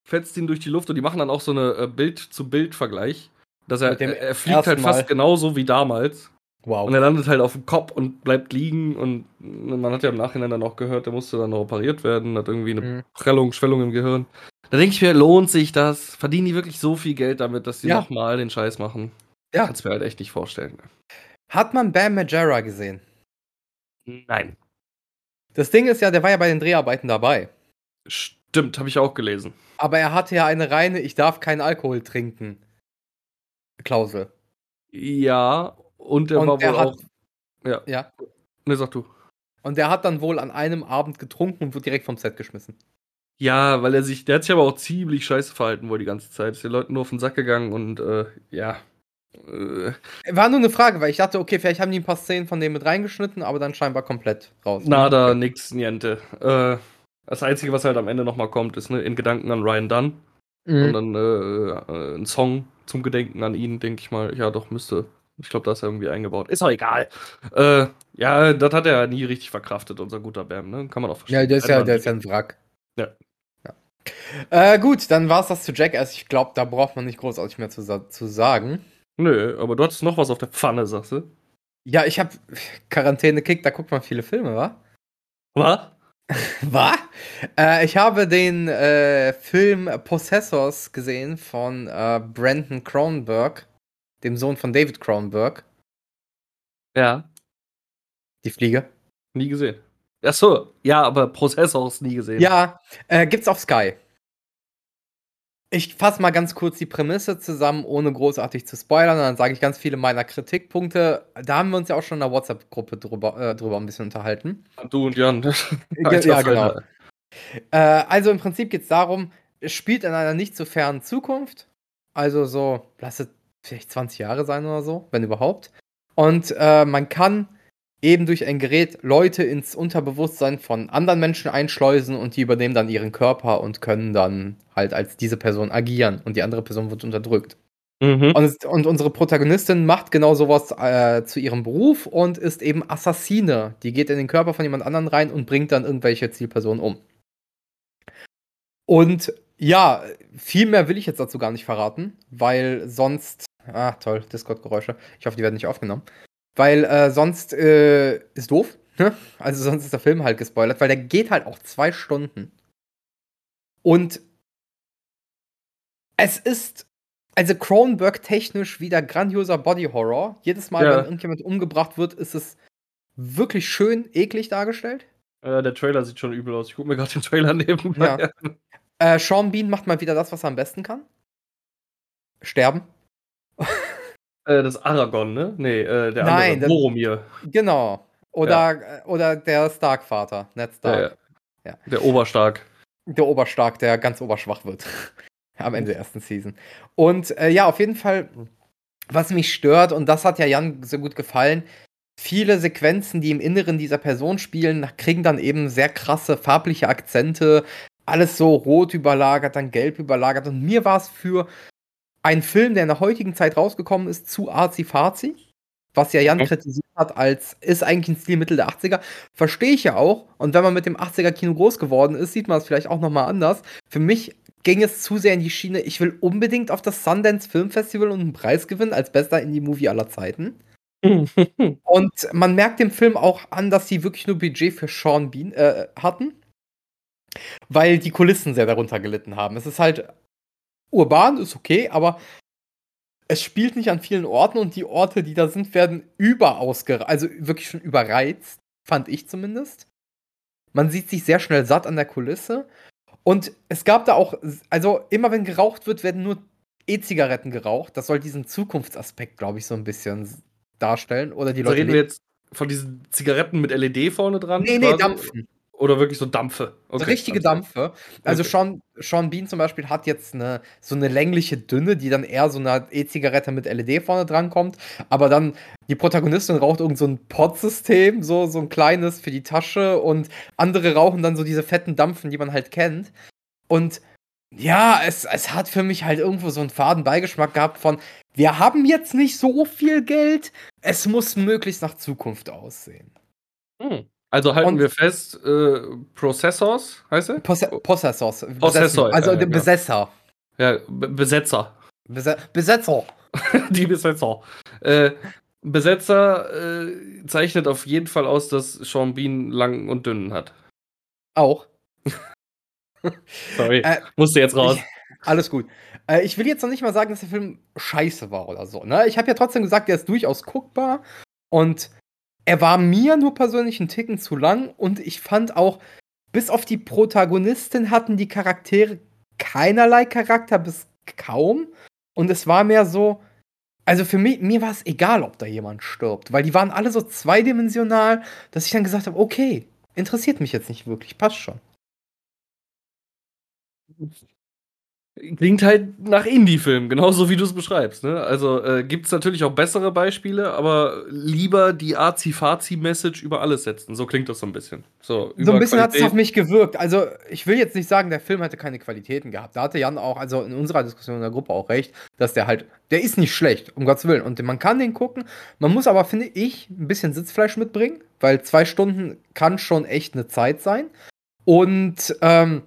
fetzt ihn durch die Luft und die machen dann auch so eine äh, Bild-zu-Bild-Vergleich. Dass er, er fliegt halt fast genauso wie damals. Wow. Und er landet halt auf dem Kopf und bleibt liegen und man hat ja im Nachhinein dann auch gehört, der musste dann noch operiert werden, hat irgendwie eine mhm. Prellung, Schwellung im Gehirn. Da denke ich mir, lohnt sich das? Verdienen die wirklich so viel Geld damit, dass sie ja. nochmal den Scheiß machen? Ja. Kannst mir halt echt nicht vorstellen. Hat man Bam Majera gesehen? Nein. Das Ding ist ja, der war ja bei den Dreharbeiten dabei. Stimmt, habe ich auch gelesen. Aber er hatte ja eine reine Ich darf keinen Alkohol trinken Klausel. Ja, und er und war wohl auch. Ja. ja. Ne, sag du. Und der hat dann wohl an einem Abend getrunken und wurde direkt vom Set geschmissen. Ja, weil er sich, der hat sich aber auch ziemlich scheiße verhalten wohl die ganze Zeit. Ist den Leuten nur auf den Sack gegangen und äh, ja. Äh. War nur eine Frage, weil ich dachte, okay, vielleicht haben die ein paar Szenen von dem mit reingeschnitten, aber dann scheinbar komplett raus. Nada, okay. nix, niente. Äh, das Einzige, was halt am Ende nochmal kommt, ist ne, in Gedanken an Ryan Dunn. Mhm. Und dann äh, äh, ein Song zum Gedenken an ihn, denke ich mal. Ja, doch, müsste. Ich glaube, da ist er irgendwie eingebaut. Ist auch egal. Äh, ja, das hat er nie richtig verkraftet, unser guter Bam, ne? Kann man auch verstehen. Ja, der ist ja, der ist ja ein Wrack. Ja. Äh, gut, dann war es das zu Jackass. Ich glaube, da braucht man nicht großartig mehr zu, zu sagen. Nö, aber du hattest noch was auf der Pfanne, sagst du? Ja, ich habe Quarantäne Kick, da guckt man viele Filme, wa? Was? Was? Äh, ich habe den äh, Film Possessors gesehen von äh, Brandon Cronenberg, dem Sohn von David Cronenberg. Ja. Die Fliege? Nie gesehen. Ach so, ja, aber Prozessors nie gesehen. Ja, äh, gibt's auf Sky. Ich fasse mal ganz kurz die Prämisse zusammen, ohne großartig zu spoilern. Dann sage ich ganz viele meiner Kritikpunkte. Da haben wir uns ja auch schon in der WhatsApp-Gruppe drüber, äh, drüber ein bisschen unterhalten. Du und Jan. ja, genau. Äh, also im Prinzip geht es darum, es spielt in einer nicht so fernen Zukunft. Also so, lass es vielleicht 20 Jahre sein oder so, wenn überhaupt. Und äh, man kann eben durch ein Gerät Leute ins Unterbewusstsein von anderen Menschen einschleusen und die übernehmen dann ihren Körper und können dann halt als diese Person agieren und die andere Person wird unterdrückt. Mhm. Und, und, unsere Protagonistin macht genau sowas äh, zu ihrem Beruf und ist eben Assassine. Die geht in den Körper von jemand anderem rein und bringt dann irgendwelche Zielpersonen um. Und ja, viel mehr will ich jetzt dazu gar nicht verraten, weil sonst. Ah, toll, Discord-Geräusche. Ich hoffe, die werden nicht aufgenommen. Weil äh, sonst äh, ist doof. Ne? Also sonst ist der Film halt gespoilert, weil der geht halt auch zwei Stunden. Und es ist also Cronenberg technisch wieder grandioser Body Horror. Jedes Mal, Ja. wenn irgendjemand umgebracht wird, ist es wirklich schön eklig dargestellt. Äh, der Trailer sieht schon übel aus. Ich gucke mir gerade den Trailer nebenbei Ja. an. Äh, Sean Bean macht mal wieder das, was er am besten kann. Sterben. Äh, das ist Aragorn, ne? Nee, äh, der Nein, andere. Boromir. Genau. Oder, äh, oder der Stark-Vater, Ned Stark. Ja, ja. Ja. Der Oberstark. Der Oberstark, der ganz oberschwach wird. Am Ende der ersten Season. Und äh, ja, auf jeden Fall, was mich stört, und das hat ja Jan so gut gefallen, viele Sequenzen, die im Inneren dieser Person spielen, kriegen dann eben sehr krasse farbliche Akzente. Alles so rot überlagert, dann gelb überlagert. Und mir war es für einen Film, der in der heutigen Zeit rausgekommen ist, zu arzi-fazi. Was ja Jan Okay. kritisiert hat, als ist eigentlich ein Stilmittel der 80er. Verstehe ich ja auch. Und wenn man mit dem 80er-Kino groß geworden ist, sieht man es vielleicht auch nochmal anders. Für mich ging es zu sehr in die Schiene, ich will unbedingt auf das Sundance Film Festival und einen Preis gewinnen als bester Indie-Movie aller Zeiten. Und man merkt dem Film auch an, dass sie wirklich nur Budget für Sean Bean äh, hatten, weil die Kulissen sehr darunter gelitten haben. Es ist halt urban, ist okay, aber es spielt nicht an vielen Orten und die Orte, die da sind, werden überaus, also wirklich schon überreizt, fand ich zumindest. Man sieht sich sehr schnell satt an der Kulisse. Und es gab da auch, also immer wenn geraucht wird, werden nur E-Zigaretten geraucht. Das soll diesen Zukunftsaspekt, glaube ich, so ein bisschen darstellen. Oder die Also Leute. reden wir jetzt von diesen Zigaretten mit LED vorne dran? nee, nee? Dampfen. Oder wirklich so Dampfe? So Okay, richtige. Dampfe. Also Okay. Sean, Sean Bean zum Beispiel hat jetzt eine, so eine längliche Dünne, die dann eher so einer E-Zigarette mit LED vorne dran kommt. Aber dann die Protagonistin raucht irgend so ein Pod-System, so, so ein kleines für die Tasche. Und andere rauchen dann so diese fetten Dampfen, die man halt kennt. Und ja, es, es hat für mich halt irgendwo so einen faden Beigeschmack gehabt von, wir haben jetzt nicht so viel Geld, es muss möglichst nach Zukunft aussehen. Hm. Also halten Und- wir fest, äh, Processors, heißt er? Posse Possessors. Possessor, Also ja, der genau. Besesser. Ja, Be Besetzer. Bese Besetzer. Die Besetzer. Äh, Besetzer äh, zeichnet auf jeden Fall aus, dass Sean Bean lang und dünn hat. Auch. Sorry, Äh, musste jetzt raus. Alles gut. Äh, ich will jetzt noch nicht mal sagen, dass der Film scheiße war oder so. Ne? Ich habe ja trotzdem gesagt, der ist durchaus guckbar. Und er war mir nur persönlich einen Ticken zu lang. Und ich fand auch, bis auf die Protagonistin hatten die Charaktere keinerlei Charakter bis kaum. Und es war mehr so. Also für mich, mir war es egal, ob da jemand stirbt, weil die waren alle so zweidimensional, dass ich dann gesagt habe, okay, interessiert mich jetzt nicht wirklich, passt schon. Klingt halt nach Indie-Film, genauso wie du es beschreibst. Ne? Also äh, gibt es natürlich auch bessere Beispiele, aber lieber die Azi-Fazi-Message über alles setzen. So klingt das so ein bisschen. So, So ein bisschen hat es auf mich gewirkt. Also, ich will jetzt nicht sagen, der Film hätte keine Qualitäten gehabt. Da hatte Jan auch, also in unserer Diskussion in der Gruppe auch recht, dass der halt, der ist nicht schlecht, um Gottes Willen. Und man kann den gucken. Man muss aber, finde ich, ein bisschen Sitzfleisch mitbringen, weil zwei Stunden kann schon echt eine Zeit sein. Und, ähm,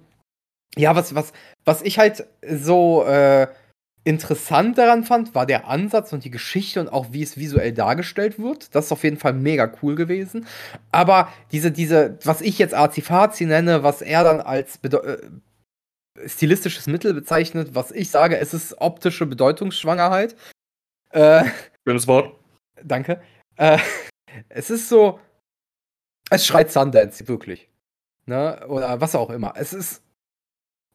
ja, was, was, was ich halt so äh, interessant daran fand, war der Ansatz und die Geschichte und auch wie es visuell dargestellt wird. Das ist auf jeden Fall mega cool gewesen. Aber diese, diese, was ich jetzt Azifazi nenne, was er dann als äh, stilistisches Mittel bezeichnet, was ich sage, es ist optische Bedeutungsschwangerheit. Äh, Schönes Wort. danke. Äh, es ist so, es schreit Sundance, wirklich. Ne? Oder was auch immer. Es ist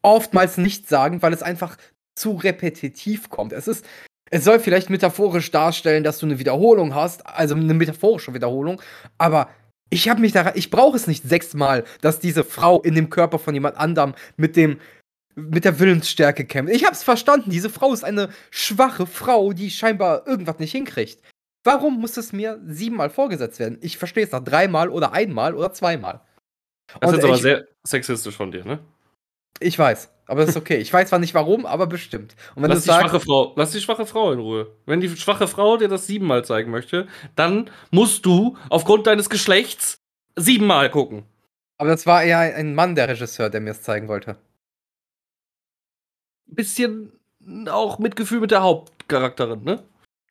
oftmals nicht sagen, weil es einfach zu repetitiv kommt. Es ist, es soll vielleicht metaphorisch darstellen, dass du eine Wiederholung hast, also eine metaphorische Wiederholung, aber ich habe mich daran, ich brauche es nicht sechsmal, dass diese Frau in dem Körper von jemand anderem mit dem mit der Willensstärke kämpft. Ich hab's verstanden, diese Frau ist eine schwache Frau, die scheinbar irgendwas nicht hinkriegt. Warum muss es mir siebenmal vorgesetzt werden? Ich verstehe es nach dreimal oder einmal oder zweimal. Das ist Und jetzt aber sehr sexistisch von dir, ne? Ich weiß, aber das ist okay. Ich weiß zwar nicht warum, aber bestimmt. Und wenn Lass du die sagst, schwache Frau, lass die schwache Frau in Ruhe. Wenn die schwache Frau dir das siebenmal zeigen möchte, dann musst du aufgrund deines Geschlechts siebenmal gucken. aber das war eher ein Mann, der Regisseur, der mir es zeigen wollte. Bisschen auch Mitgefühl mit der Hauptcharakterin, ne?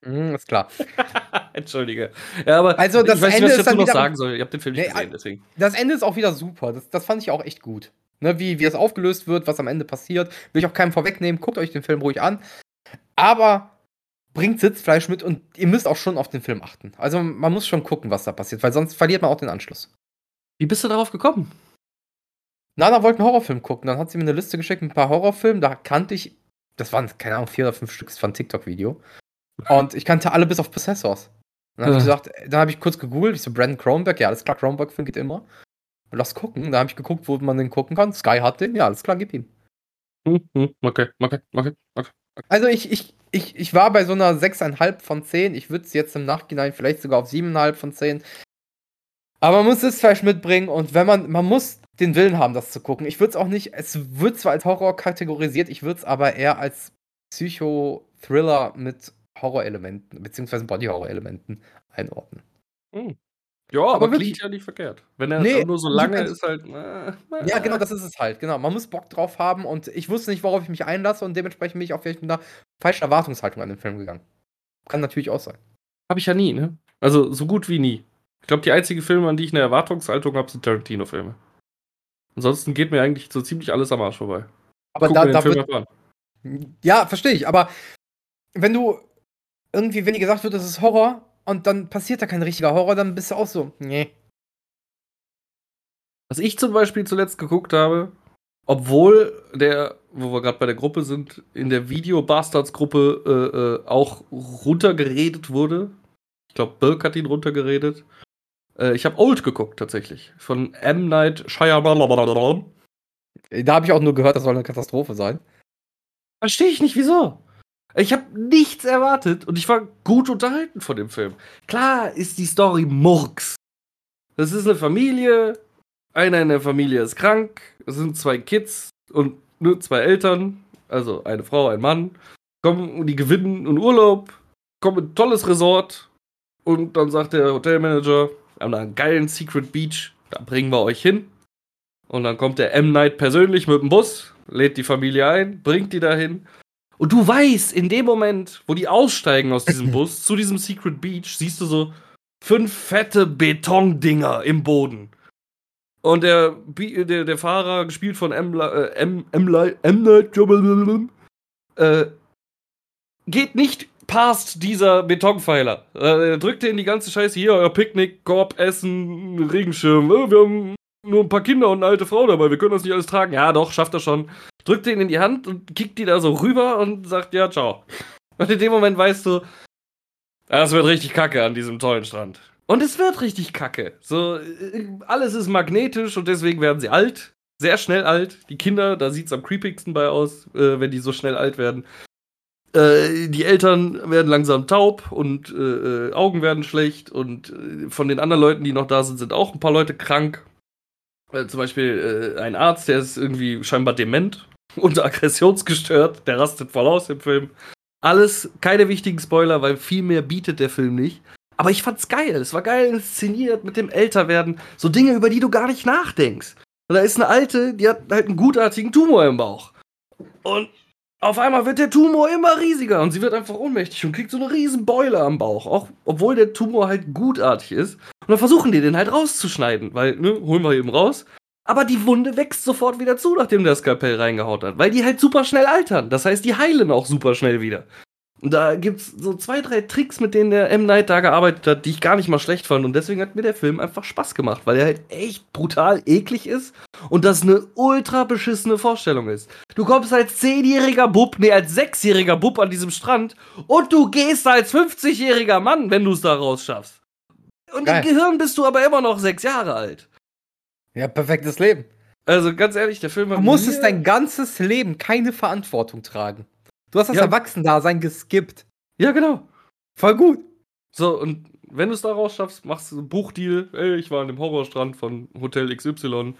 Mhm, ist klar. Entschuldige. Ja, aber Also, das ich weiß nicht, Ende was ich dazu noch sagen soll. Ich habe den Film nicht Nee, gesehen, deswegen. Das Ende ist auch wieder super. Das, das fand ich auch echt gut. Ne, wie, wie es aufgelöst wird, was am Ende passiert. Will ich auch keinem vorwegnehmen. Guckt euch den Film ruhig an. Aber bringt Sitzfleisch mit und ihr müsst auch schon auf den Film achten. Also man muss schon gucken, was da passiert, weil sonst verliert man auch den Anschluss. Wie bist du darauf gekommen? Nana wollte einen Horrorfilm gucken. Dann hat sie mir eine Liste geschickt mit ein paar Horrorfilmen. Da kannte ich, das waren, keine Ahnung, vier oder fünf Stück, das ein TikTok-Video. Und ich kannte alle bis auf Possessors. Dann habe ich gesagt, dann habe ich kurz gegoogelt, ich so, Brandon Cronenberg, ja, alles klar, Cronenberg-Film geht immer. Lass gucken. Da habe ich geguckt, wo man den gucken kann. Sky hat den, ja, alles klar, gib ihm. Hm, okay, okay, okay, okay. Also ich, ich, ich, ich war bei so einer 6,5 von 10. Ich würde es jetzt im Nachhinein vielleicht sogar auf 7,5 von 10. Aber man muss Sitzfleisch mitbringen und wenn man, man muss den Willen haben, das zu gucken. Ich würde es auch nicht, es wird zwar als Horror kategorisiert, ich würde es aber eher als Psycho-Thriller mit Horrorelementen, beziehungsweise Body-Horror-Elementen einordnen. Hm. Ja, aber, wirklich- klingt ja nicht verkehrt. Wenn er Nee, nur so lange ganz- ist, halt. Äh, Ja, genau, das ist es halt. Genau, man muss Bock drauf haben und ich wusste nicht, worauf ich mich einlasse und dementsprechend bin ich auch vielleicht mit einer falschen Erwartungshaltung an den Film gegangen. Kann natürlich auch sein. Habe ich ja nie, ne? Also so gut wie nie. Ich glaube, die einzigen Filme, an die ich eine Erwartungshaltung habe, sind Tarantino-Filme. Ansonsten geht mir eigentlich so ziemlich alles am Arsch vorbei. Aber Guck da, mir da Film wird. Ja, verstehe ich, aber wenn du irgendwie, wenn dir gesagt wird, das ist Horror und dann passiert da kein richtiger Horror, dann bist du auch so, nee. Was ich zum Beispiel zuletzt geguckt habe, obwohl der, wo wir gerade bei der Gruppe sind, in der Video-Bastards-Gruppe äh, äh, auch runtergeredet wurde. Ich glaube, Birk hat ihn runtergeredet. Äh, ich habe Old geguckt, tatsächlich. Von M. Night Shyamalan. Da habe ich auch nur gehört, das soll eine Katastrophe sein. Verstehe ich nicht, wieso. Ich habe nichts erwartet und ich war gut unterhalten von dem Film. Klar ist die Story Murks. Das ist eine Familie, einer in der Familie ist krank, es sind zwei Kids und nur zwei Eltern, also eine Frau, ein Mann, kommen und die gewinnen einen Urlaub, kommen in ein tolles Resort und dann sagt der Hotelmanager, wir haben da einen geilen Secret Beach, da bringen wir euch hin. Und dann kommt der M. Night persönlich mit dem Bus, lädt die Familie ein, bringt die dahin. Und du weißt, in dem Moment, wo die aussteigen aus diesem Bus zu diesem Secret Beach, siehst du so fünf fette Betondinger im Boden. Und der, der, der Fahrer, gespielt von M. Äh, M. M. M. Shyamalan, äh, geht nicht past dieser Betonpfeiler. Äh, er drückt den die ganze Scheiße hier, euer Picknick, Korb, Essen, Regenschirm. Äh, wir haben nur ein paar Kinder und eine alte Frau dabei, wir können das nicht alles tragen. Ja, doch, schafft er schon. Drückt den in die Hand und kickt die da so rüber und sagt, ja, ciao. Und in dem Moment weißt du, das wird richtig kacke an diesem tollen Strand. Und es wird richtig kacke. So, äh, alles ist magnetisch und deswegen werden sie alt. Sehr schnell alt. Die Kinder, da sieht es am creepigsten bei aus, äh, wenn die so schnell alt werden. Äh, die Eltern werden langsam taub und äh, äh, Augen werden schlecht und äh, von den anderen Leuten, die noch da sind, sind auch ein paar Leute krank. Zum Beispiel ein Arzt, der ist irgendwie scheinbar dement und aggressionsgestört, der rastet voll aus im Film. Alles keine wichtigen Spoiler, weil viel mehr bietet der Film nicht. Aber ich fand's geil. Es war geil inszeniert mit dem Älterwerden. So Dinge, über die du gar nicht nachdenkst. Und da ist eine Alte, die hat halt einen gutartigen Tumor im Bauch. Und auf einmal wird der Tumor immer riesiger und sie wird einfach ohnmächtig und kriegt so eine riesen Beule am Bauch. Auch obwohl der Tumor halt gutartig ist. Und dann versuchen die den halt rauszuschneiden, weil, ne, holen wir eben raus. Aber die Wunde wächst sofort wieder zu, nachdem der Skalpell reingehaut hat. Weil die halt super schnell altern. Das heißt, die heilen auch super schnell wieder. Und da gibt's so zwei, drei Tricks, mit denen der M. Night da gearbeitet hat, die ich gar nicht mal schlecht fand. Und deswegen hat mir der Film einfach Spaß gemacht, weil er halt echt brutal eklig ist und das eine ultra beschissene Vorstellung ist. Du kommst als zehnjähriger Bub, nee, als sechsjähriger Bub an diesem Strand und du gehst als 50-jähriger Mann, wenn du es da rausschaffst. Und Geil. im Gehirn bist du aber immer noch sechs Jahre alt. Ja, perfektes Leben. Also ganz ehrlich, der Film Du hat musstest mir- dein ganzes Leben keine Verantwortung tragen. Du hast das Ja. Erwachsendasein geskippt. Ja, genau. Voll gut. So, und wenn du es da rausschaffst, machst du einen Buchdeal. Ey, ich war an dem Horrorstrand von Hotel XY.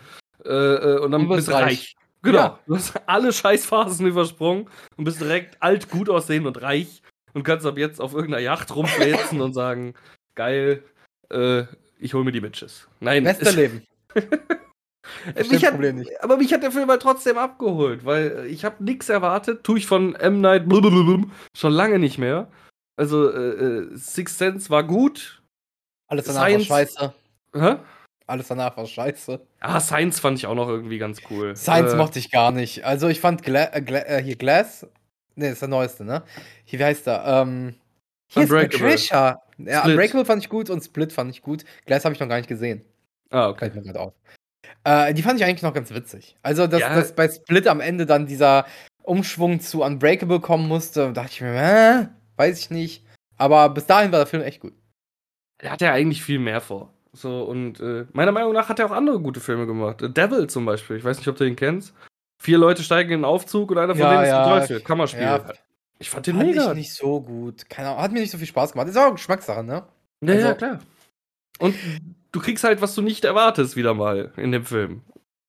Äh, äh, und dann Und bist du reich. reich. Genau. Ja. Du hast alle Scheißphasen übersprungen und bist direkt alt, gut aussehen und reich. Und kannst ab jetzt auf irgendeiner Yacht rumfläzen und sagen, geil, äh, ich hol mir die Bitches. Nein, Beste es- Leben. äh, mich hat, Problem nicht. aber mich hat der Film halt trotzdem abgeholt, weil äh, ich habe nichts erwartet, tue ich von M. Night schon lange nicht mehr. Also, äh, äh, Sixth Sense war gut. Alles danach Science- war scheiße. Hä? Alles danach war scheiße. Ah, Science fand ich auch noch irgendwie ganz cool. Science Äh, mochte ich gar nicht. Also ich fand Gla äh, hier Glass. Ne, ist der neueste, ne? Hier, wie heißt der? Ähm, hier ist. Patricia. Ja. Unbreakable fand ich gut und Split fand ich gut. Glass habe ich noch gar nicht gesehen. Ah, okay. Fällt mir gerade auf. Äh, die fand ich eigentlich noch ganz witzig. Also, dass, Ja. dass bei Split am Ende dann dieser Umschwung zu Unbreakable kommen musste, dachte ich mir, äh, weiß ich nicht. Aber bis dahin war der Film echt gut. Er hat ja eigentlich viel mehr vor. So, und äh, meiner Meinung nach hat er auch andere gute Filme gemacht. Devil zum Beispiel. Ich weiß nicht, ob du den kennst. Vier Leute steigen in den Aufzug und einer von Ja, denen ist ja. ein Teufel. Kammerspiel. Ja. Ich fand den Fand mega. ich nicht so gut. Keine Ahnung, hat mir nicht so viel Spaß gemacht. Ist auch Geschmackssache, ne? Ja, ja, Also- klar. Und du kriegst halt, was du nicht erwartest, wieder mal in dem Film.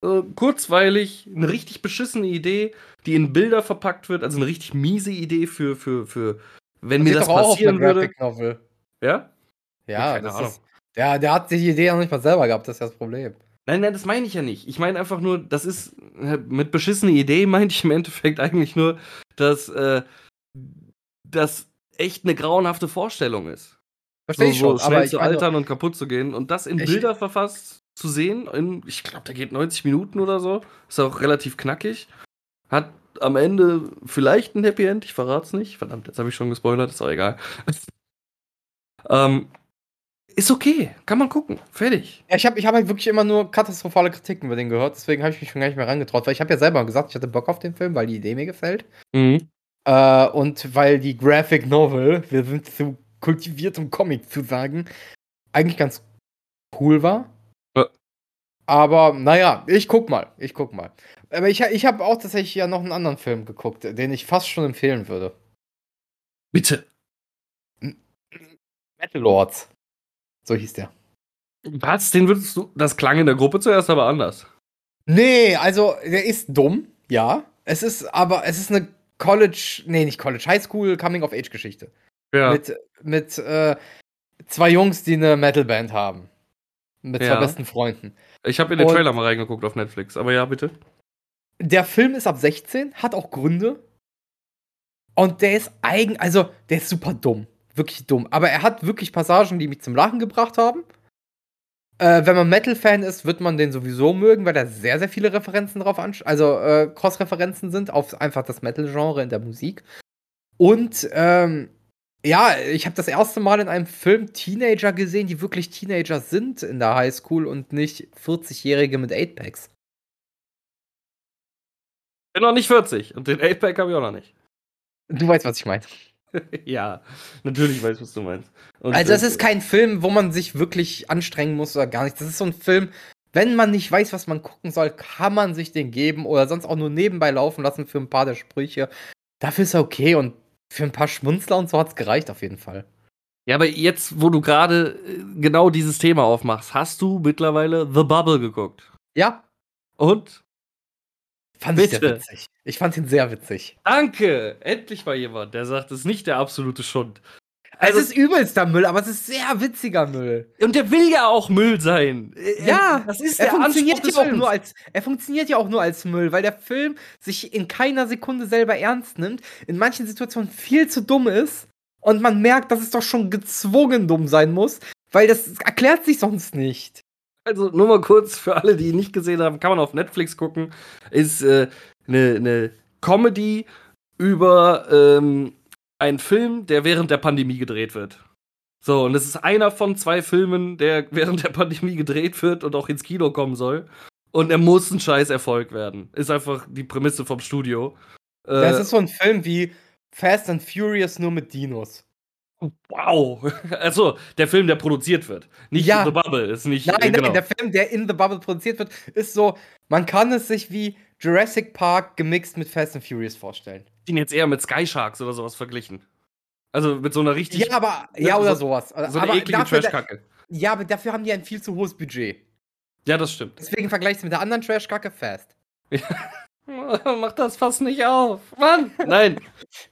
Äh, kurzweilig, eine richtig beschissene Idee, die in Bilder verpackt wird, also eine richtig miese Idee für, für, für wenn mir das auch auf passieren würde. Graphic Novel. Ja? Ja, Keine das ist. Der, der hat die Idee noch nicht mal selber gehabt, das ist ja das Problem. Nein, nein, das meine ich ja nicht. Ich meine einfach nur, das ist äh, mit beschissene Idee meinte ich im Endeffekt eigentlich nur, dass äh, das echt eine grauenhafte Vorstellung ist. Verstehe so, ich schon, so schnell aber zu altern und kaputt zu gehen und das in Ich- Bilder verfasst zu sehen, in, ich glaube, der geht 90 Minuten oder so, ist auch relativ knackig, hat am Ende vielleicht ein Happy End, ich verrat's nicht, verdammt, jetzt habe ich schon gespoilert, ist auch egal. ähm, ist okay, kann man gucken, fertig. Ja, ich habe ich hab halt wirklich immer nur katastrophale Kritiken über den gehört, deswegen habe ich mich schon gar nicht mehr rangetraut, weil ich habe ja selber gesagt, ich hatte Bock auf den Film, weil die Idee mir gefällt. Mhm. Äh, und weil die Graphic Novel, wir sind zu kultiviert, um Comic zu sagen, eigentlich ganz cool war. Ja. Aber naja, ich guck mal, ich guck mal. Aber ich, ich habe auch tatsächlich ja noch einen anderen Film geguckt, den ich fast schon empfehlen würde. Bitte. Metal Lords. So hieß der. Was? Den würdest du. Das klang in der Gruppe zuerst aber anders. Nee, also der ist dumm, ja. Es ist aber, es ist eine College, nee, nicht College, Highschool Coming-of-Age-Geschichte. Ja. Mit, mit äh, zwei Jungs, die eine Metalband haben. Mit Ja. zwei besten Freunden. Ich habe in den Und- Trailer mal reingeguckt auf Netflix, aber ja, bitte. Der Film ist ab 16, hat auch Gründe. Und der ist eigen, also der ist super dumm. Wirklich dumm. Aber er hat wirklich Passagen, die mich zum Lachen gebracht haben. Äh, wenn man Metal-Fan ist, wird man den sowieso mögen, weil da sehr, sehr viele Referenzen drauf anschaut. Also äh, Cross-Referenzen sind auf einfach das Metal-Genre in der Musik. Und ähm, ja, ich habe das erste Mal in einem Film Teenager gesehen, die wirklich Teenager sind in der Highschool und nicht 40-Jährige mit 8-Packs. Bin noch nicht 40 und den 8-Pack habe ich auch noch nicht. Du weißt, was ich meine. ja, natürlich weiß, was du meinst. Und, Also, es äh, ist kein Film, wo man sich wirklich anstrengen muss oder gar nichts. Das ist so ein Film, wenn man nicht weiß, was man gucken soll, kann man sich den geben oder sonst auch nur nebenbei laufen lassen für ein paar der Sprüche. Dafür ist er okay und für ein paar Schmunzler und so hat es gereicht auf jeden Fall. Ja, aber jetzt, wo du gerade äh, genau dieses Thema aufmachst, hast du mittlerweile The Bubble geguckt. Ja, Und? fand ich sehr Bitte. witzig. Ich fand ihn sehr witzig. Danke! Endlich mal jemand, der sagt, es ist nicht der absolute Schund. Also- es ist übelster Müll, aber es ist sehr witziger Müll. Und der will ja auch Müll sein. Äh, Ja, das ist er der funktioniert ja auch nur als er funktioniert ja auch nur als Müll, weil der Film sich in keiner Sekunde selber ernst nimmt, in manchen Situationen viel zu dumm ist und man merkt, dass es doch schon gezwungen dumm sein muss, weil das erklärt sich sonst nicht. Also nur mal kurz für alle, die ihn nicht gesehen haben, kann man auf Netflix gucken. Ist eine äh, ne Comedy über ähm, einen Film, der während der Pandemie gedreht wird. So, und es ist einer von zwei Filmen, der während der Pandemie gedreht wird und auch ins Kino kommen soll. Und er muss ein scheiß Erfolg werden. Ist einfach die Prämisse vom Studio. Äh, Das ist so ein Film wie Fast and Furious nur mit Dinos. wow. Also, der Film, der produziert wird. Nicht Ja. The Bubble, ist nicht. Nein, äh, genau. nein, der Film, der in The Bubble produziert wird, ist so, man kann es sich wie Jurassic Park gemixt mit Fast and Furious vorstellen. Ihn jetzt eher mit Sky Sharks oder sowas verglichen. Also mit so einer richtig Ja, aber Ja, ja oder so- sowas. so eine aber eklige dafür, Trashkacke. ja, aber dafür haben die ein viel zu hohes Budget. Ja, das stimmt. Deswegen vergleichst du mit der anderen Trashkacke Fast. Mach das fast nicht auf. Mann! Nein.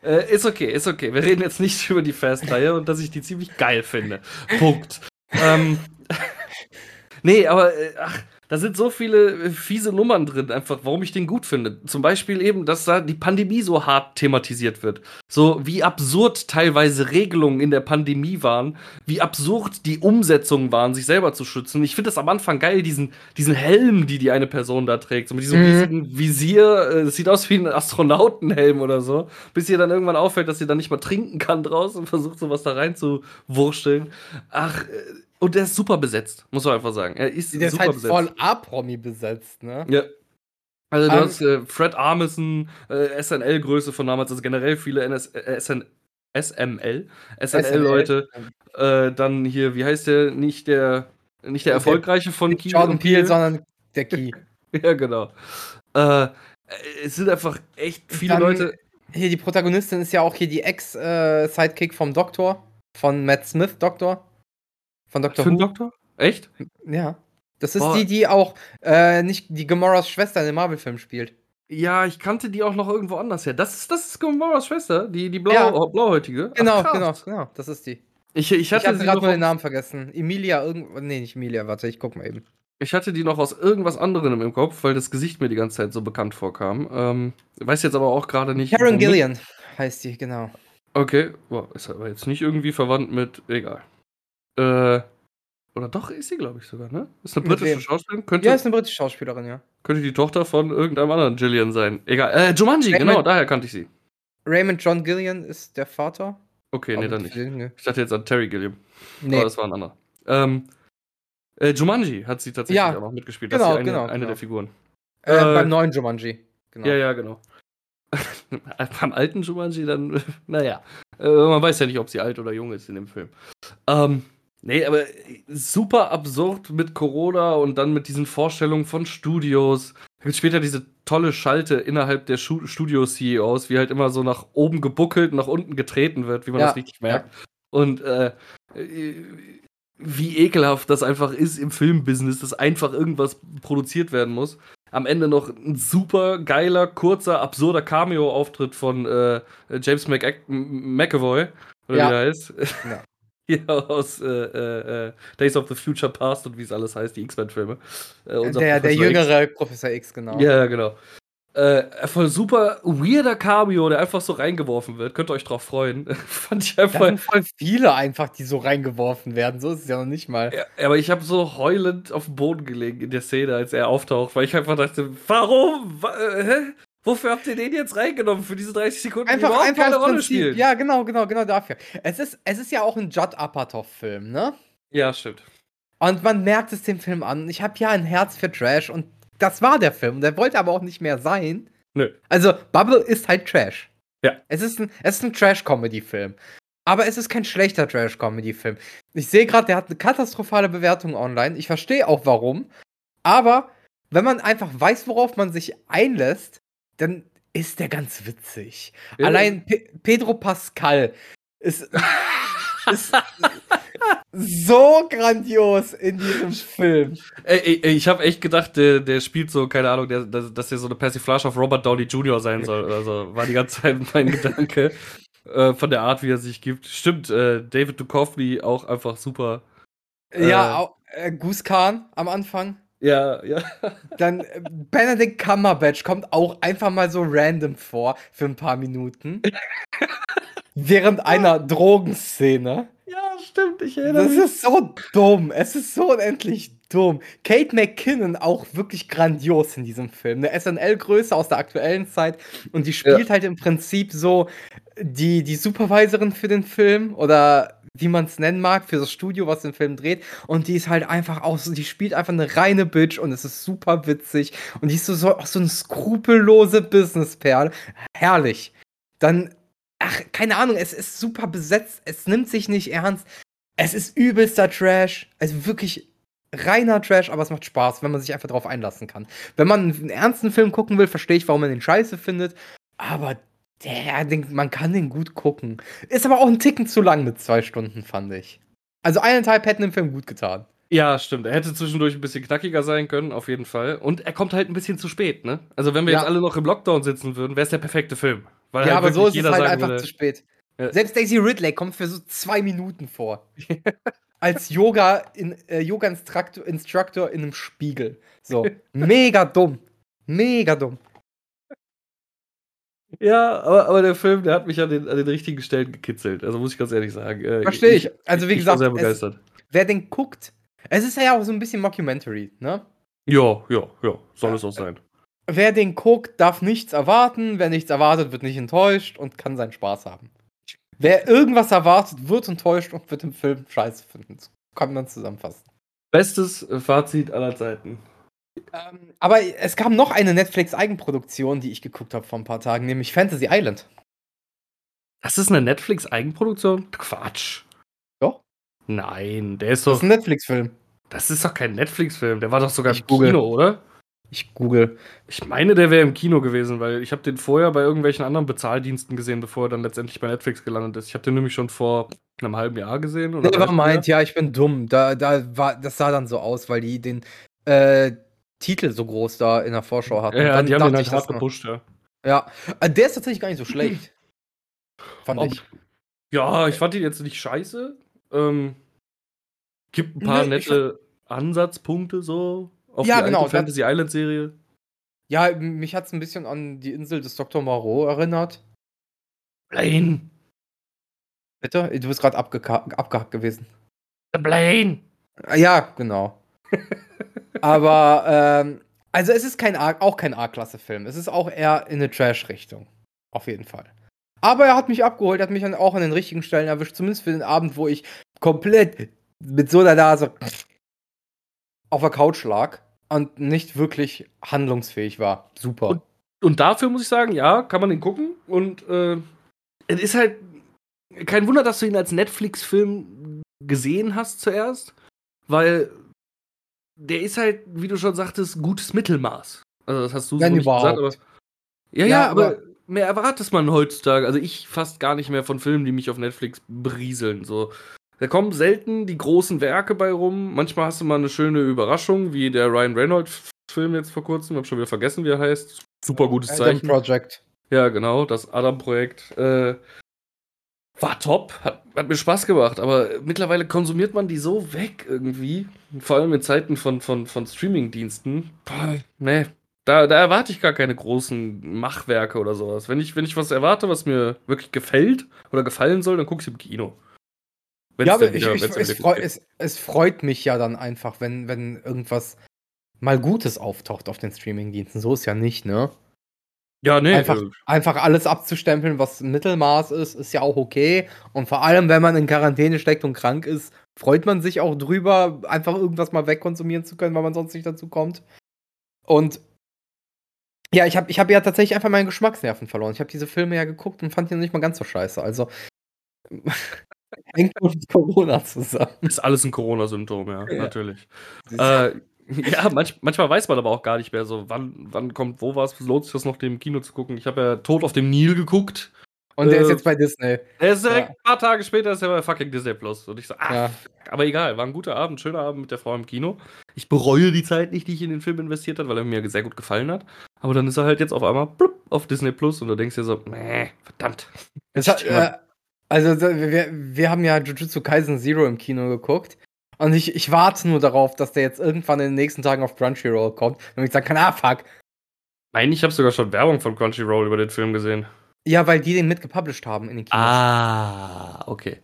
äh, ist okay, ist okay. Wir reden jetzt nicht über die Fast-Reihe und dass ich die ziemlich geil finde. Punkt. ähm, nee, aber äh, ach, Da sind so viele äh, fiese Nummern drin, einfach, warum ich den gut finde. Zum Beispiel eben, dass da die Pandemie so hart thematisiert wird. So wie absurd teilweise Regelungen in der Pandemie waren, wie absurd die Umsetzungen waren, sich selber zu schützen. Ich finde das am Anfang geil, diesen, diesen Helm, die die eine Person da trägt, so mit diesem Mhm. riesigen Visier. äh, Es sieht aus wie ein Astronautenhelm oder so. Bis ihr dann irgendwann auffällt, dass sie dann nicht mal trinken kann draußen und versucht, sowas da rein zu wursteln. Ach, äh, und der ist super besetzt, muss man einfach sagen. Er ist Der ist super halt besetzt. voll A-Promi besetzt, ne? Ja. Also du Ähm, hast äh, Fred Armisen, äh, SNL-Größe von damals, also generell viele NS, äh, SN, SML, SNL-Leute. Äh, dann hier, wie heißt der, nicht der, nicht der erfolgreiche von Key Jordan Peele, sondern der Key. Ja, genau. Äh, es sind einfach echt viele Dann Leute. Hier, die Protagonistin ist ja auch hier die Ex-Sidekick vom Doktor. Von Matt Smith, Doktor. Von Dr. Für Who. Doktor? Echt? Ja. Das ist Boah. die, die auch äh, nicht die Gamoras Schwester in dem Marvel-Film spielt. Ja, ich kannte die auch noch irgendwo anders her. Das ist, das ist Gamoras Schwester, die, die blau, Ja. blauhäutige. Ach, Genau, krass. genau, genau. Das ist die. Ich, ich hatte hatte gerade nur den Namen vergessen. Emilia irgendwo. Nee, nicht Emilia, warte, ich guck mal eben. Ich hatte die noch aus irgendwas anderem im Kopf, weil das Gesicht mir die ganze Zeit so bekannt vorkam. Ähm, weiß jetzt aber auch gerade nicht. Karen Gillian heißt die, genau. Okay, boah, ist aber jetzt nicht irgendwie verwandt mit. Egal. Äh, oder doch ist sie, glaube ich, sogar, ne? Ist eine britische? Schauspielerin. Könnte, Ja, ist eine britische Schauspielerin, ja. könnte die Tochter von irgendeinem anderen Gillian sein. Egal. Äh, Jumanji, Raymond- genau, daher kannte ich sie. Raymond John Gillian ist der Vater. Okay, nee, dann nicht. Nee. Ich dachte jetzt an Terry Gilliam. nee. Aber das war ein anderer. Ähm, äh, Jumanji hat sie tatsächlich Ja, auch noch mitgespielt. genau, das ist eine, genau, eine genau. der Figuren. Äh, äh, beim neuen Jumanji. Genau. Ja, ja, genau. Beim alten Jumanji dann, naja. Äh, man weiß ja nicht, ob sie alt oder jung ist in dem Film. Ähm, nee, aber super absurd mit Corona und dann mit diesen Vorstellungen von Studios. Da gibt später diese tolle Schalte innerhalb der Studio-CEOs, wie halt immer so nach oben gebuckelt, nach unten getreten wird, wie man Ja, das richtig merkt. Und äh, äh, wie ekelhaft das einfach ist im Filmbusiness, dass einfach irgendwas produziert werden muss. Am Ende noch ein super geiler, kurzer, absurder Cameo-Auftritt von äh, James McAvoy, oder Ja. wie der heißt. Ja. Hier aus äh, äh, äh, Days of the Future Past und wie es alles heißt, die X-Men-Filme. Äh, Der, der Professor X. jüngere Professor X, genau. Ja, ja, genau. Äh, voll super weirder Cameo, der einfach so reingeworfen wird. Könnt ihr euch drauf freuen. Fand ich Da einfach. sind voll viele einfach, die so reingeworfen werden. So ist es ja noch nicht mal. Ja, aber ich habe so heulend auf dem Boden gelegen in der Szene, als er auftaucht, weil ich einfach dachte, warum? Wa äh, hä? Wofür habt ihr den jetzt reingenommen für diese 30 Sekunden? die Einfach, überhaupt einfach keine Rolle Prinzip. spielen. Ja, genau, genau, genau dafür. Es ist, es ist ja auch ein Judd Apatow-Film, ne? ja, stimmt. Und man merkt es dem Film an. Ich habe ja ein Herz für Trash und das war der Film. Der wollte aber auch nicht mehr sein. Nö. Also, Bubble ist halt Trash. Ja. Es ist ein, es ist ein Trash-Comedy-Film. Aber es ist kein schlechter Trash-Comedy-Film. Ich sehe gerade, der hat eine katastrophale Bewertung online. Ich verstehe auch warum. Aber wenn man einfach weiß, worauf man sich einlässt, dann ist der ganz witzig. Ja. Allein Pe Pedro Pascal ist, ist so grandios in diesem Film. Ey, ey, ich habe echt gedacht, der, der spielt so, keine Ahnung, der, dass, der so eine Persiflage auf Robert Downey Jr. sein soll. Also war die ganze Zeit mein Gedanke. Äh, von der Art, wie er sich gibt. Stimmt, äh, David Duchovny auch einfach super. Ja, Äh. auch, äh, Goose Khan am Anfang. Ja, ja. Dann äh, Benedict Cumberbatch kommt auch einfach mal so random vor für ein paar Minuten. während einer Drogenszene. Ja, stimmt, ich erinnere Das mich. ist so dumm. Es ist so unendlich dumm. Kate McKinnon auch wirklich grandios in diesem Film. Eine SNL-Größe aus der aktuellen Zeit. Und die spielt halt im Prinzip so die, die Supervisorin für den Film oder wie man es nennen mag, für das Studio, was den Film dreht. Und die ist halt einfach auch so, die spielt einfach eine reine Bitch und es ist super witzig. Und die ist so, so, auch so eine skrupellose Businessperle. Herrlich. Dann, ach, keine Ahnung, es ist super besetzt. Es nimmt sich nicht ernst. Es ist übelster Trash. Also wirklich reiner Trash, aber es macht Spaß, wenn man sich einfach drauf einlassen kann. Wenn man einen ernsten Film gucken will, verstehe ich, warum man den scheiße findet. Aber der, den, man kann den gut gucken. Ist aber auch ein Ticken zu lang mit zwei Stunden, fand ich. Also eineinhalb hätten dem Film gut getan. Ja, stimmt. Er hätte zwischendurch ein bisschen knackiger sein können, auf jeden Fall. Und er kommt halt ein bisschen zu spät, ne? Also, wenn wir Ja. jetzt alle noch im Lockdown sitzen würden, wäre es der perfekte Film. Weil ja, halt aber so ist es halt einfach würde- zu spät. Ja. Selbst Daisy Ridley kommt für so zwei Minuten vor. als Yoga in äh, Yoga Instructor, Instructor in einem Spiegel. So, mega dumm. Mega dumm. Ja, aber, aber der Film, der hat mich an den, an den richtigen Stellen gekitzelt. Also muss ich ganz ehrlich sagen. Äh, Verstehe ich. Also wie ich gesagt, sehr es, begeistert. wer den guckt, es ist ja auch so ein bisschen Mockumentary, ne? Ja, ja, ja, soll es auch sein. Wer den guckt, darf nichts erwarten. Wer nichts erwartet, wird nicht enttäuscht und kann seinen Spaß haben. Wer irgendwas erwartet, wird enttäuscht und wird den Film scheiße finden. Kann man zusammenfassen. Bestes Fazit aller Zeiten. Ähm, aber es gab noch eine Netflix-Eigenproduktion, die ich geguckt habe vor ein paar Tagen, nämlich Fantasy Island. Das ist eine Netflix-Eigenproduktion? Quatsch. Doch. Nein, der ist Das doch. ist ein Netflix-Film. Das ist doch kein Netflix-Film. Der war doch sogar Ich im google. Kino, oder? Ich google. Ich meine, der wäre im Kino gewesen, weil ich habe den vorher bei irgendwelchen anderen Bezahldiensten gesehen, bevor er dann letztendlich bei Netflix gelandet ist. Ich habe den nämlich schon vor einem halben Jahr gesehen. Oder Never mind, ja, ich bin dumm. Da, da war, das sah dann so aus, weil die den äh, Titel so groß da in der Vorschau hatten. Ja, die haben den halt hart gepusht, ja. Ja, äh, der ist tatsächlich gar nicht so schlecht. Fand Ob- ich. Ja, ich fand ihn jetzt nicht scheiße. Ähm, gibt ein paar Nee, nette Ansatzpunkte so auf Ja, die genau, alte Fantasy Island Serie. Ja, mich hat es ein bisschen an die Insel des Dr. Moreau erinnert. Blaine! Bitte? Du bist gerade abgehackt gewesen. The Blaine! Ja, genau. Aber, ähm, also es ist kein A, auch kein A-Klasse-Film. Es ist auch eher in eine Trash-Richtung. Auf jeden Fall. Aber er hat mich abgeholt, hat mich dann auch an den richtigen Stellen erwischt, zumindest für den Abend, wo ich komplett mit so einer Nase auf der Couch lag und nicht wirklich handlungsfähig war. Super. Und- Und dafür muss ich sagen, ja, kann man den gucken. Und äh, es ist halt kein Wunder, dass du ihn als Netflix-Film gesehen hast zuerst, weil der ist halt, wie du schon sagtest, gutes Mittelmaß. Also das hast du so Wenn nicht überhaupt. gesagt, aber ja, Ja, ja, aber, aber- mehr erwartet man heutzutage. Also ich fast gar nicht mehr von Filmen, die mich auf Netflix berieseln. So. Da kommen selten die großen Werke bei rum. Manchmal hast du mal eine schöne Überraschung, wie der Ryan Reynolds-Film jetzt vor kurzem. Hab schon wieder vergessen, wie er heißt. Super gutes Adam Zeichen. Project. Ja, genau, das Adam-Projekt. Äh, war top, hat, hat mir Spaß gemacht, aber mittlerweile konsumiert man die so weg irgendwie. Vor allem in Zeiten von, von, von Streaming-Diensten. Nee, da, da erwarte ich gar keine großen Machwerke oder sowas. Wenn ich, wenn ich was erwarte, was mir wirklich gefällt oder gefallen soll, dann gucke ich im Kino. Wenn's Ja, aber ich, wieder- ich, denn es, freu, es, es freut mich ja dann einfach, wenn, wenn irgendwas mal Gutes auftaucht auf den Streamingdiensten. So ist ja nicht, ne? Ja, nee, einfach, äh, einfach alles abzustempeln, was Mittelmaß ist, ist ja auch okay. Und vor allem, wenn man in Quarantäne steckt und krank ist, freut man sich auch drüber, einfach irgendwas mal wegkonsumieren zu können, weil man sonst nicht dazu kommt. Und ja, ich habe ich hab ja tatsächlich einfach meinen Geschmacksnerven verloren. Ich habe diese Filme ja geguckt und fand die noch nicht mal ganz so scheiße. Also hängt mit Corona zusammen. ist alles ein Corona-Symptom, ja, natürlich. Äh, ja, manch, manchmal weiß man aber auch gar nicht mehr so, wann, wann kommt wo was, lohnt sich das noch, dem im Kino zu gucken. Ich habe ja Tod auf dem Nil geguckt. Und der ist äh, jetzt bei Disney. Er ist direkt Ja. ein paar Tage später ist er bei fucking Disney Plus. Und ich so, ah, Ja. aber egal, war ein guter Abend, schöner Abend mit der Frau im Kino. Ich bereue die Zeit nicht, die ich in den Film investiert habe, weil er mir sehr gut gefallen hat. Aber dann ist er halt jetzt auf einmal blub, auf Disney Plus und du denkst dir so, nee, verdammt. Hat, äh, also so, wir, wir haben ja Jujutsu Kaisen Zero im Kino geguckt. Und ich, ich warte nur darauf, dass der jetzt irgendwann in den nächsten Tagen auf Crunchyroll kommt, damit ich sagen kann, ah fuck. Nein, ich habe sogar schon Werbung von Crunchyroll über den Film gesehen. Ja, weil die den mitgepublished haben in den Kinos. Ah, okay.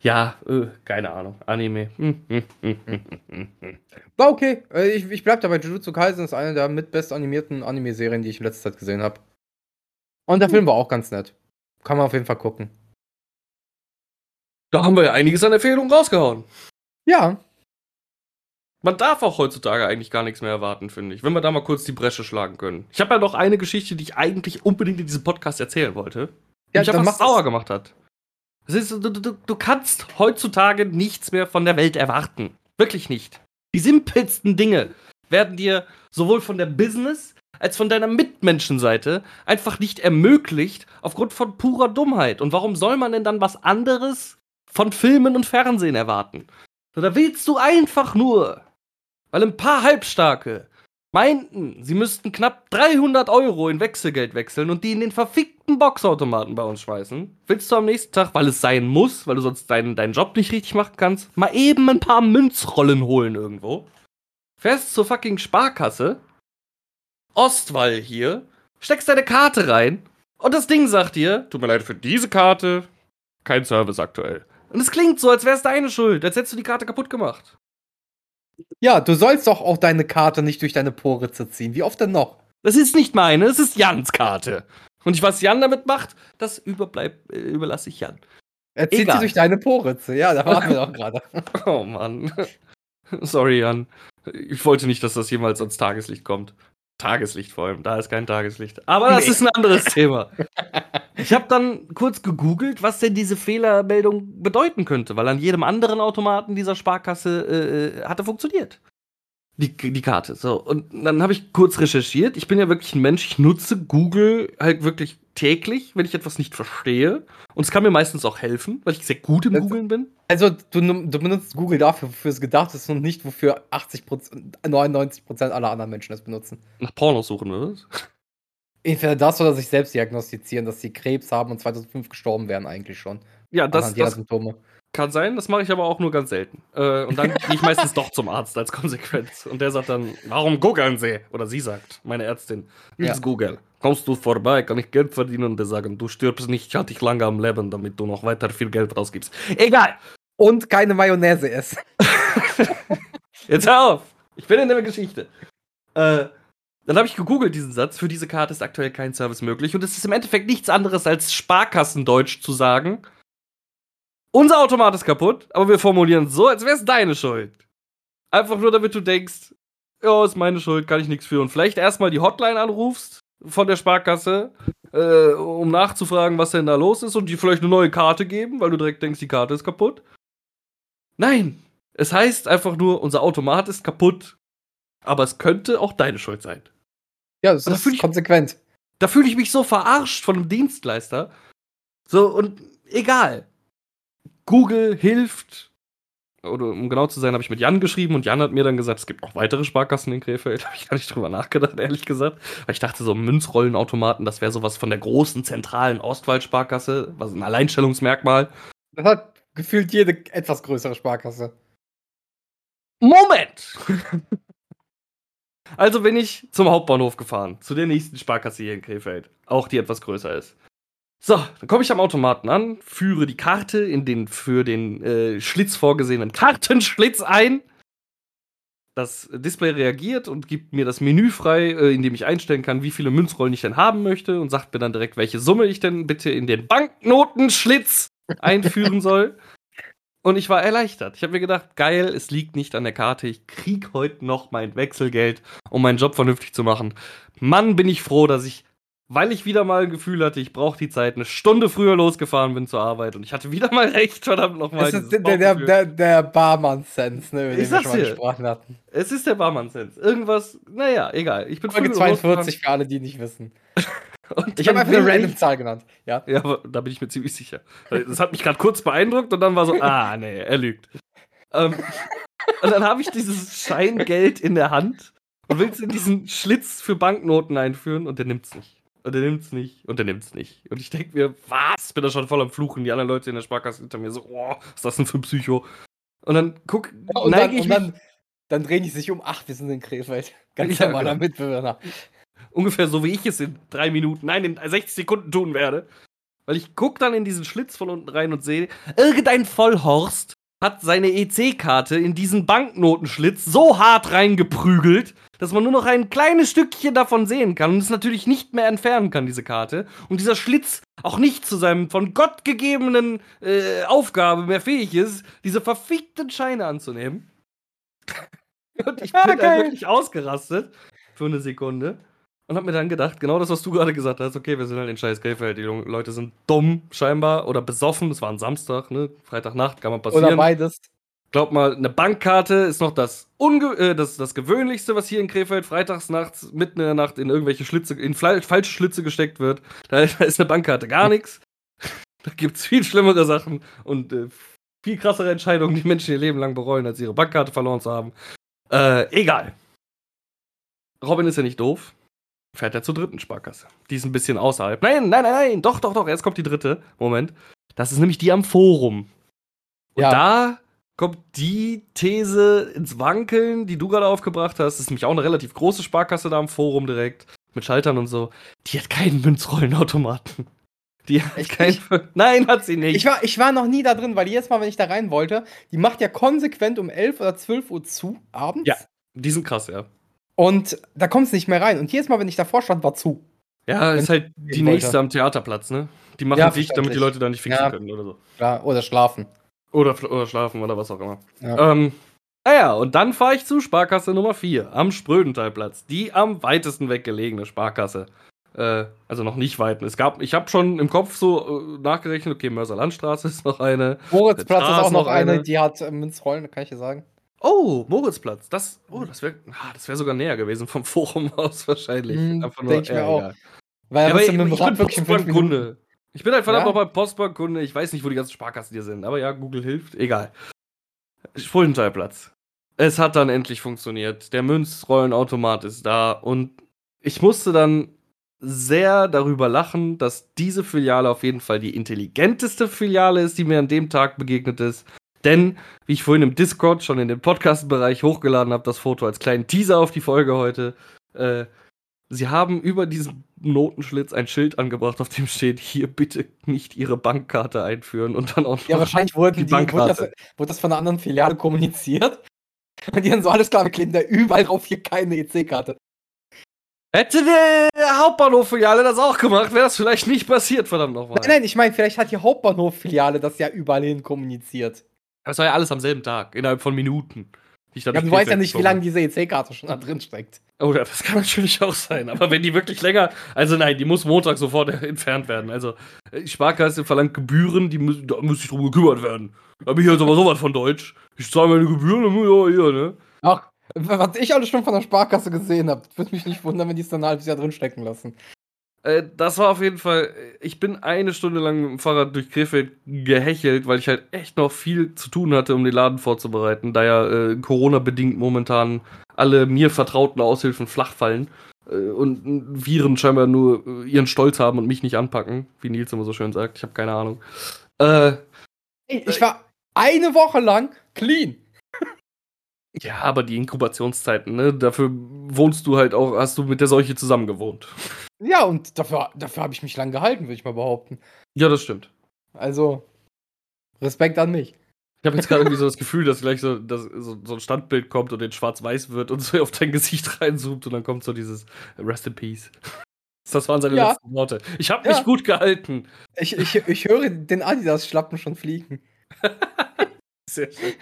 Ja, äh, keine Ahnung. Anime. Hm, hm, hm. War okay. Äh, Ich, ich bleib dabei, Jujutsu Kaisen ist eine der mit best animierten Anime-Serien, die ich in letzter Zeit gesehen habe. Und der Film war auch ganz nett. Kann man auf jeden Fall gucken. Da haben wir ja einiges an Empfehlungen rausgehauen. Ja, Man darf auch heutzutage eigentlich gar nichts mehr erwarten, finde ich, wenn wir da mal kurz die Bresche schlagen können. Ich habe ja noch eine Geschichte, die ich eigentlich unbedingt in diesem Podcast erzählen wollte. Die Ja, mich einfach mach das. sauer gemacht hat. Das ist, du, du, du kannst heutzutage nichts mehr von der Welt erwarten. Wirklich nicht. Die simpelsten Dinge werden dir sowohl von der Business als von deiner Mitmenschenseite einfach nicht ermöglicht aufgrund von purer Dummheit. Und warum soll man denn dann was anderes von Filmen und Fernsehen erwarten? Da willst du einfach nur, weil ein paar Halbstarke meinten, sie müssten knapp 300 Euro in Wechselgeld wechseln und die in den verfickten Boxautomaten bei uns schmeißen, willst du am nächsten Tag, weil es sein muss, weil du sonst deinen, deinen Job nicht richtig machen kannst, mal eben ein paar Münzrollen holen irgendwo, fährst zur fucking Sparkasse, Ostwall hier, steckst deine Karte rein und das Ding sagt dir, tut mir leid für diese Karte, kein Service aktuell. Und es klingt so, als wäre es deine Schuld, als hättest du die Karte kaputt gemacht. Ja, du sollst doch auch deine Karte nicht durch deine Poritze ziehen. Wie oft denn noch? Das ist nicht meine, das ist Jans Karte. Und was Jan damit macht, das überbleib, äh, überlasse ich Jan. Er zieht Egal. sie durch deine Poritze. Ja, da waren wir doch gerade. Oh Mann. Sorry, Jan. Ich wollte nicht, dass das jemals ans Tageslicht kommt. Tageslicht vor allem, da ist kein Tageslicht. Aber das Nee. ist ein anderes Thema. Ich habe dann kurz gegoogelt, was denn diese Fehlermeldung bedeuten könnte, weil an jedem anderen Automaten dieser Sparkasse äh, äh, hatte funktioniert. Die, die Karte. So. Und dann habe ich kurz recherchiert. Ich bin ja wirklich ein Mensch, ich nutze Google halt wirklich täglich, wenn ich etwas nicht verstehe. Und es kann mir meistens auch helfen, weil ich sehr gut im Das- Googeln bin. Also, du, du benutzt Google dafür, wofür es gedacht ist und nicht, wofür 80%, 99% aller anderen Menschen es benutzen. Nach Pornos suchen, oder? was? Entweder das oder sich selbst diagnostizieren, dass sie Krebs haben und 2005 gestorben wären eigentlich schon. Ja, das, das Symptome. kann sein, das mache ich aber auch nur ganz selten. Äh, und dann gehe ich meistens doch zum Arzt als Konsequenz. Und der sagt dann, warum googeln Sie? Oder sie sagt, meine Ärztin, Ja. jetzt google. Kommst du vorbei, kann ich Geld verdienen? Und der sagen, du stirbst nicht, ich halte dich lange am Leben, damit du noch weiter viel Geld rausgibst. Egal, Und keine Mayonnaise essen. jetzt hör auf. Ich bin in der Geschichte. Äh, dann habe ich gegoogelt diesen Satz, für diese Karte ist aktuell kein Service möglich. Und es ist im Endeffekt nichts anderes als Sparkassendeutsch zu sagen, unser Automat ist kaputt, aber wir formulieren es so, als wäre es deine Schuld. Einfach nur, damit du denkst, ja, ist meine Schuld, kann ich nichts für. Und vielleicht erstmal die Hotline anrufst von der Sparkasse, äh, um nachzufragen, was denn da los ist und die vielleicht eine neue Karte geben, weil du direkt denkst, die Karte ist kaputt. Nein, es heißt einfach nur, unser Automat ist kaputt, aber es könnte auch deine Schuld sein. Ja, das ist fühl ich- konsequent. Da fühle ich mich so verarscht von einem Dienstleister. So, und egal. Google hilft. Oder um genau zu sein, habe ich mit Jan geschrieben und Jan hat mir dann gesagt, es gibt noch weitere Sparkassen in Krefeld. Habe ich gar nicht drüber nachgedacht, ehrlich gesagt. Weil ich dachte, so Münzrollenautomaten, das wäre sowas von der großen zentralen Ostwald-Sparkasse, was ein Alleinstellungsmerkmal. Das hat gefühlt jede etwas größere Sparkasse. Moment! also bin ich zum Hauptbahnhof gefahren, zu der nächsten Sparkasse hier in Krefeld, auch die etwas größer ist. So, dann komme ich am Automaten an, führe die Karte in den für den äh, Schlitz vorgesehenen Kartenschlitz ein. Das Display reagiert und gibt mir das Menü frei, äh, in dem ich einstellen kann, wie viele Münzrollen ich denn haben möchte und sagt mir dann direkt, welche Summe ich denn bitte in den Banknotenschlitz einführen soll. Und ich war erleichtert. Ich habe mir gedacht, geil, es liegt nicht an der Karte. Ich krieg heute noch mein Wechselgeld, um meinen Job vernünftig zu machen. Mann, bin ich froh, dass ich, weil ich wieder mal ein Gefühl hatte, ich brauche die Zeit, eine Stunde früher losgefahren bin zur Arbeit. Und ich hatte wieder mal recht, verdammt nochmal. Das ist der, der, der, der Barmann-Sense, ne, über Ich den wir schon mal gesprochen hatten. Es ist der Barmann-Sense. Irgendwas, naja, egal. Ich bin Folge früh 42 für alle, die nicht wissen. und Ich habe einfach eine random Zahl genannt. Ja. Ja, aber da bin ich mir ziemlich sicher. Das hat mich gerade kurz beeindruckt und dann war so, ah, nee, er lügt. Ähm, und dann habe ich dieses Scheingeld in der Hand und will es in diesen Schlitz für Banknoten einführen und der nimmt's nicht. Und der nimmt's nicht und der nimmt's nicht. Und ich denke mir, was? Bin da schon voll am Fluchen. Die anderen Leute in der Sparkasse hinter mir so, oh, was ist das denn für ein Psycho? Und dann guck, Und, neige dann, ich mich dann, dann drehen die sich um. Ach, wir sind in Krefeld. Ganz Ja, normaler genau. Mitbewohner. Ungefähr so, wie ich es in drei Minuten, nein, in 60 Sekunden tun werde. Weil ich guck dann in diesen Schlitz von unten rein und sehe, irgendein Vollhorst hat seine EC-Karte in diesen Banknotenschlitz so hart reingeprügelt, dass man nur noch ein kleines Stückchen davon sehen kann und es natürlich nicht mehr entfernen kann, diese Karte. Und dieser Schlitz auch nicht zu seinem von Gott gegebenen äh, Aufgabe mehr fähig ist, diese verfickten Scheine anzunehmen. Und ich bin dann geil. wirklich ausgerastet für eine Sekunde und hab mir dann gedacht, genau das, was du gerade gesagt hast, okay, wir sind halt in scheiß Krefeld, die Leute sind dumm scheinbar oder besoffen, es war ein Samstag, ne, Freitagnacht, kann Oder passieren. beides. Glaub mal, eine Bankkarte ist noch das, Unge äh, das, das Gewöhnlichste, was hier in Krefeld freitags nachts, mitten in der Nacht in irgendwelche Schlitze, in falsche Schlitze gesteckt wird. Da, da ist eine Bankkarte gar nichts. Da gibt's viel schlimmere Sachen und äh, viel krassere Entscheidungen, die Menschen ihr Leben lang bereuen, als ihre Bankkarte verloren zu haben. Äh, egal. Robin ist ja nicht doof. Fährt er zur dritten Sparkasse. Die ist ein bisschen außerhalb. Nein, nein, nein, nein, doch, doch, doch, jetzt kommt die dritte. Moment. Das ist nämlich die am Forum. Und Ja. da kommt die These ins Wankeln, die du gerade aufgebracht hast. Das ist nämlich auch eine relativ große Sparkasse da am Forum direkt. Mit Schaltern und so. Die hat keinen Münzrollenautomaten. Die hat Echt keinen. Nein, hat sie nicht. Ich war, ich war noch nie da drin, weil jedes Mal, wenn ich da rein wollte, die macht ja konsequent um 11 oder 12 Uhr zu, abends. Ja. die sind krass, ja. Und da kommst du nicht mehr rein. Und jedes Mal, wenn ich davor stand, war zu. Ja, Wenn ist halt die wollte. nächste am Theaterplatz, ne? Die machen Ja, dicht, damit die. Leute da nicht fixen Ja. können oder so. Klar, oder schlafen. Oder, oder schlafen oder was auch immer. Ja. Ähm, naja, und dann fahre ich zu Sparkasse Nummer 4 am Sprödentalplatz. Die am weitesten weggelegene Sparkasse. Äh, also noch nicht weit. Es gab, ich habe schon im Kopf so äh, nachgerechnet, okay, Mörser Landstraße ist noch eine. Moritzplatz ist auch noch eine, eine. die hat äh, Münzrollen, kann ich dir sagen. Oh, Moritzplatz. Das, oh, das wäre ah, das wär sogar näher gewesen vom Forum aus wahrscheinlich. Hm, Einfach denk ich mir auch. egal. Weil Ja, aber ich, ich bin. Postbankkunde. Ich bin halt verdammt Ja? nochmal Postbankkunde. Ich weiß nicht, wo die ganzen Sparkassen hier sind. Aber ja, Google hilft. Egal. Fuldentalplatz. Es hat dann endlich funktioniert. Der Münzrollenautomat ist da. Und ich musste dann sehr darüber lachen, dass diese Filiale auf jeden Fall die intelligenteste Filiale ist, die mir an dem Tag begegnet ist. Denn, wie ich vorhin im Discord schon in den Podcast-Bereich hochgeladen habe, das Foto als kleinen Teaser auf die Folge heute, äh, sie haben über diesem Notenschlitz ein Schild angebracht, auf dem steht, hier bitte nicht Ihre Bankkarte einführen und dann auch noch Ja, wahrscheinlich wurden die die, wurde, das, Bankkarte. wurde das von einer anderen Filiale kommuniziert. Und die haben so alles klar, wir kleben da überall drauf hier keine EC-Karte. Hätte der Hauptbahnhof-Filiale das auch gemacht, wäre das vielleicht nicht passiert, verdammt nochmal. Nein, nein, ich meine, vielleicht hat die Hauptbahnhof-Filiale das ja überall hin kommuniziert. Das war ja alles am selben Tag, innerhalb von Minuten. ich Ja, du weißt ja nicht, wie lange diese EC-Karte schon da drin steckt. Oh ja, das kann natürlich auch sein. Aber wenn die wirklich länger. Also nein, die muss Montag sofort entfernt werden. Also, die Sparkasse verlangt Gebühren, die müssen, da muss sich drum gekümmert werden. Da bin ich jetzt aber sowas von Deutsch. Ich zahle meine Gebühren, ich ja hier, ne? Ach, was ich alles schon von der Sparkasse gesehen habe, würde mich nicht wundern, wenn die es dann ein halbes Jahr drin stecken lassen. Äh, das war auf jeden Fall. Ich bin eine Stunde lang mit dem Fahrrad durch Krefeld gehechelt, weil ich halt echt noch viel zu tun hatte, um den Laden vorzubereiten, da ja äh, Corona-bedingt momentan alle mir vertrauten Aushilfen flach fallen äh, und Viren scheinbar nur äh, ihren Stolz haben und mich nicht anpacken, wie Nils immer so schön sagt. Ich habe keine Ahnung. Äh, Ich war eine Woche lang clean. Ja, aber die Inkubationszeiten, ne? Dafür wohnst du halt auch, hast du mit der Seuche zusammen gewohnt. Ja, und dafür, dafür habe ich mich lang gehalten, würde ich mal behaupten. Ja, das stimmt. Also, Respekt an mich. Ich habe jetzt gerade irgendwie so das Gefühl, dass gleich so, dass so, so ein Standbild kommt und in schwarz-weiß wird und so auf dein Gesicht reinzoomt und dann kommt so dieses Rest in Peace. Das waren seine Ja. letzten Worte. Ich habe Ja. mich gut gehalten. Ich, ich, ich höre den Adidas-Schlappen schon fliegen. Sehr schön.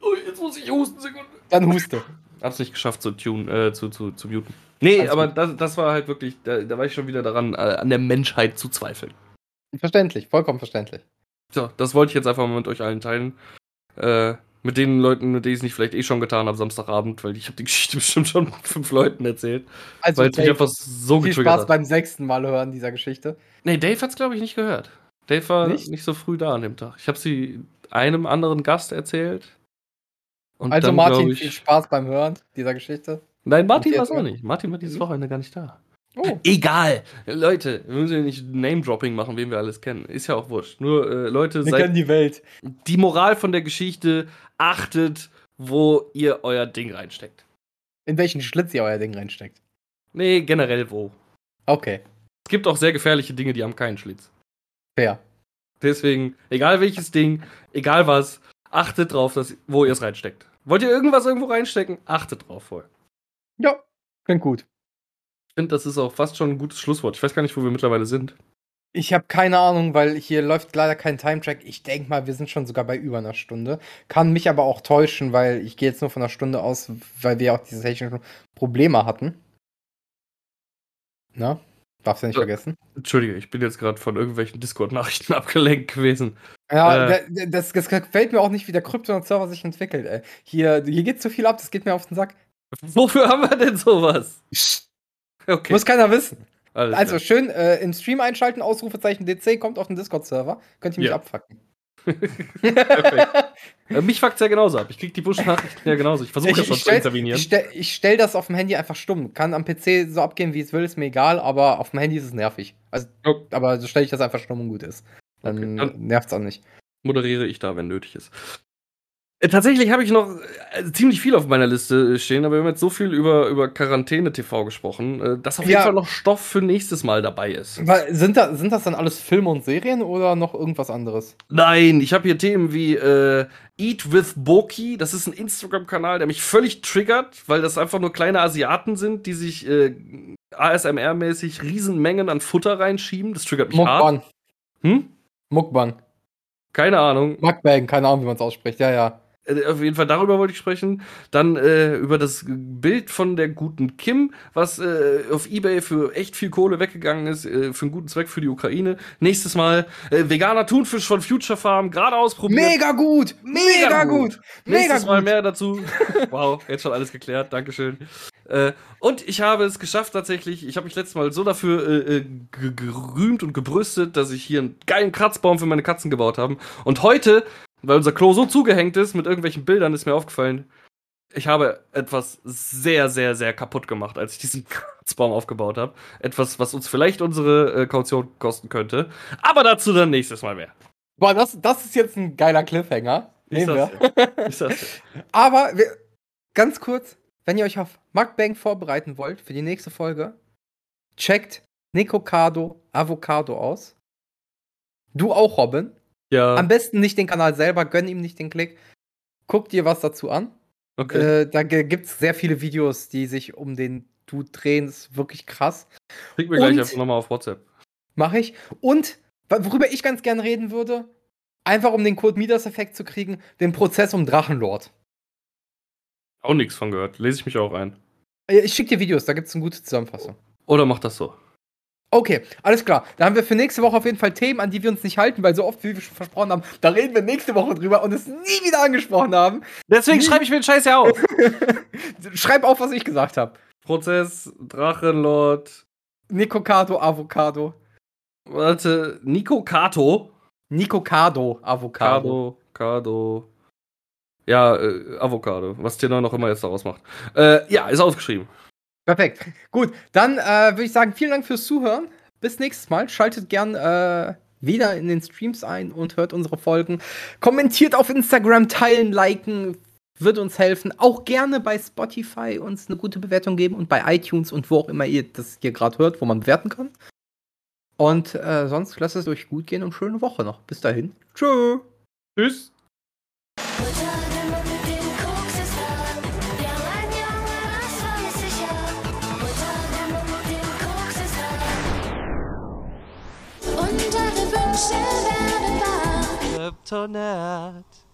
Oh, jetzt muss ich husten, Sekunde. Dann huste. Hab's nicht geschafft zu tun, äh, zu, zu, zu muten. Nee, Alles aber gut. das, das war halt wirklich, da, da war ich schon wieder daran, äh, an der Menschheit zu zweifeln. Verständlich, vollkommen verständlich. So, das wollte ich jetzt einfach mal mit euch allen teilen. Äh, mit den Leuten, mit denen ich es nicht vielleicht eh schon getan habe, Samstagabend, weil ich habe die Geschichte bestimmt schon fünf Leuten erzählt. Also, weil es mich Dave, einfach so viel Spaß hat. beim sechsten Mal hören dieser Geschichte. Nee, Dave hat's glaube ich nicht gehört. Dave war Nicht? nicht? so früh da an dem Tag. Ich habe sie einem anderen Gast erzählt. Also, dann, Martin, ich, viel Spaß beim Hören dieser Geschichte. Nein, Martin war es auch nicht. Martin war dieses Mhm. Wochenende gar nicht da. Oh, Egal. Leute, wir müssen ja nicht Name-Dropping machen, wen wir alles kennen. Ist ja auch wurscht. Nur, äh, Leute, wir seid kennen die Welt. die Moral von der Geschichte, achtet, wo ihr euer Ding reinsteckt. In welchen Schlitz ihr euer Ding reinsteckt. Nee, generell wo. Okay, Es gibt auch sehr gefährliche Dinge, die haben keinen Schlitz. Fair. Deswegen, egal welches Ding, egal was, achtet drauf, dass, wo ihr es reinsteckt. Wollt ihr irgendwas irgendwo reinstecken? Achtet drauf vorher. Ja, klingt gut. Ich finde, das ist auch fast schon ein gutes Schlusswort. Ich weiß gar nicht, wo wir mittlerweile sind. Ich habe keine Ahnung, weil hier läuft leider kein Time-Track. Ich denke mal, wir sind schon sogar bei über einer Stunde. Kann mich aber auch täuschen, weil ich gehe jetzt nur von einer Stunde aus, weil wir auch diese technischen Probleme hatten. Na? Darfst du nicht Ja. vergessen. Entschuldige, ich bin jetzt gerade von irgendwelchen Discord-Nachrichten abgelenkt gewesen. Ja, Äh. da- das, das gefällt mir auch nicht, wie der Kryptonaut-Server sich entwickelt, ey. Hier, hier geht zu viel ab, das geht mir auf den Sack. Wofür haben wir denn sowas? Okay. Muss keiner wissen. alles Also klar. schön äh, im Stream einschalten, Ausrufezeichen DC kommt auf den Discord-Server. Könnt ihr mich Ja. abfacken. Perfekt. Äh, mich fuckt ja genauso ab. Ich krieg die Push-Nachrichten ja genauso. Ich versuche ja schon ich zu stell, intervenieren. ich, stell, ich stell das auf dem Handy einfach stumm. Kann am PC so abgehen, wie es will, ist mir egal, aber auf dem Handy ist es nervig. Also, Oh. aber so stelle ich das einfach stumm und gut ist. Dann Okay, dann- nervt's auch nicht. moderiere ich da, wenn nötig ist. Äh, Tatsächlich habe ich noch äh, ziemlich viel auf meiner Liste stehen, aber wir haben jetzt so viel über, über Quarantäne-TV gesprochen, äh, dass auf jeden Ja. Fall noch Stoff für nächstes Mal dabei ist. Weil, sind, da, sind das dann alles Filme und Serien oder noch irgendwas anderes? Nein, ich habe hier Themen wie äh, Eat with Boki. Das ist ein Instagram-Kanal, der mich völlig triggert, weil das einfach nur kleine Asiaten sind, die sich äh, ASMR-mäßig Riesenmengen an Futter reinschieben. Das triggert mich hart. Mukbang. Hm? Mukbang. Keine Ahnung. Mukbang, keine Ahnung, wie man es ausspricht. Ja, ja. Äh, Auf jeden Fall darüber wollte ich sprechen. Dann äh, über das Bild von der guten Kim, was äh, auf Ebay für echt viel Kohle weggegangen ist, äh, für einen guten Zweck für die Ukraine. Nächstes Mal äh, veganer Thunfisch von Future Farm, gerade ausprobiert. Mega gut! Mega, gut! Mega Nächstes Mal gut! mehr dazu. wow, jetzt schon alles geklärt. Dankeschön. Äh, und ich habe es geschafft tatsächlich. Ich habe mich letztes Mal so dafür äh, äh, ge- gerühmt und gebrüstet, dass ich hier einen geilen Kratzbaum für meine Katzen gebaut habe. Und heute, weil unser Klo so zugehängt ist mit irgendwelchen Bildern, ist mir aufgefallen, ich habe etwas sehr, sehr, sehr kaputt gemacht, als ich diesen Kratzbaum aufgebaut habe. Etwas, was uns vielleicht unsere äh, Kaution kosten könnte. Aber dazu dann nächstes Mal mehr. Boah, das, das ist jetzt ein geiler Cliffhanger. Ist Nehmen das, wir. ist das. Aber wir, ganz kurz, wenn ihr euch auf Mukbang vorbereiten wollt für die nächste Folge, checkt Nicocado Avocado aus. Du auch, Robin. Ja. Am besten nicht den Kanal selber, gönn ihm nicht den Klick. Guck dir was dazu an. Okay. Äh, da gibt es sehr viele Videos, die sich um den Dude drehen. Das ist wirklich krass. Schick mir gleich einfach nochmal auf WhatsApp. Mache ich. Und worüber ich ganz gern reden würde, einfach um den Code Midas-Effekt zu kriegen, den Prozess um Drachenlord. Auch nichts von gehört. Lese ich mich auch ein. Ich schicke dir Videos, da gibt es eine gute Zusammenfassung. Oder mach das so. Okay, alles klar. Da haben wir für nächste Woche auf jeden Fall Themen, an die wir uns nicht halten, weil so oft, wie wir schon versprochen haben, da reden wir nächste Woche drüber und es nie wieder angesprochen haben. Deswegen schreibe ich mir den Scheiß ja auf. Schreib auf, was ich gesagt habe. Prozess, Drachenlord. Nicocado Avocado. Warte, Nico Kato. Nicocado Avocado. Kado, Kado. Ja, äh, Avocado. Was Tenor noch immer jetzt daraus macht. Äh, ja, ist ausgeschrieben. Perfekt. Gut, dann äh, würde ich sagen, vielen Dank fürs Zuhören. Bis nächstes Mal. Schaltet gern äh, wieder in den Streams ein und hört unsere Folgen. Kommentiert auf Instagram, teilen, liken. Wird uns helfen. Auch gerne bei Spotify uns eine gute Bewertung geben und bei iTunes und wo auch immer ihr das hier gerade hört, wo man bewerten kann. Und äh, sonst lasst es euch gut gehen und schöne Woche noch. Bis dahin. Tschö. Tschüss. Da.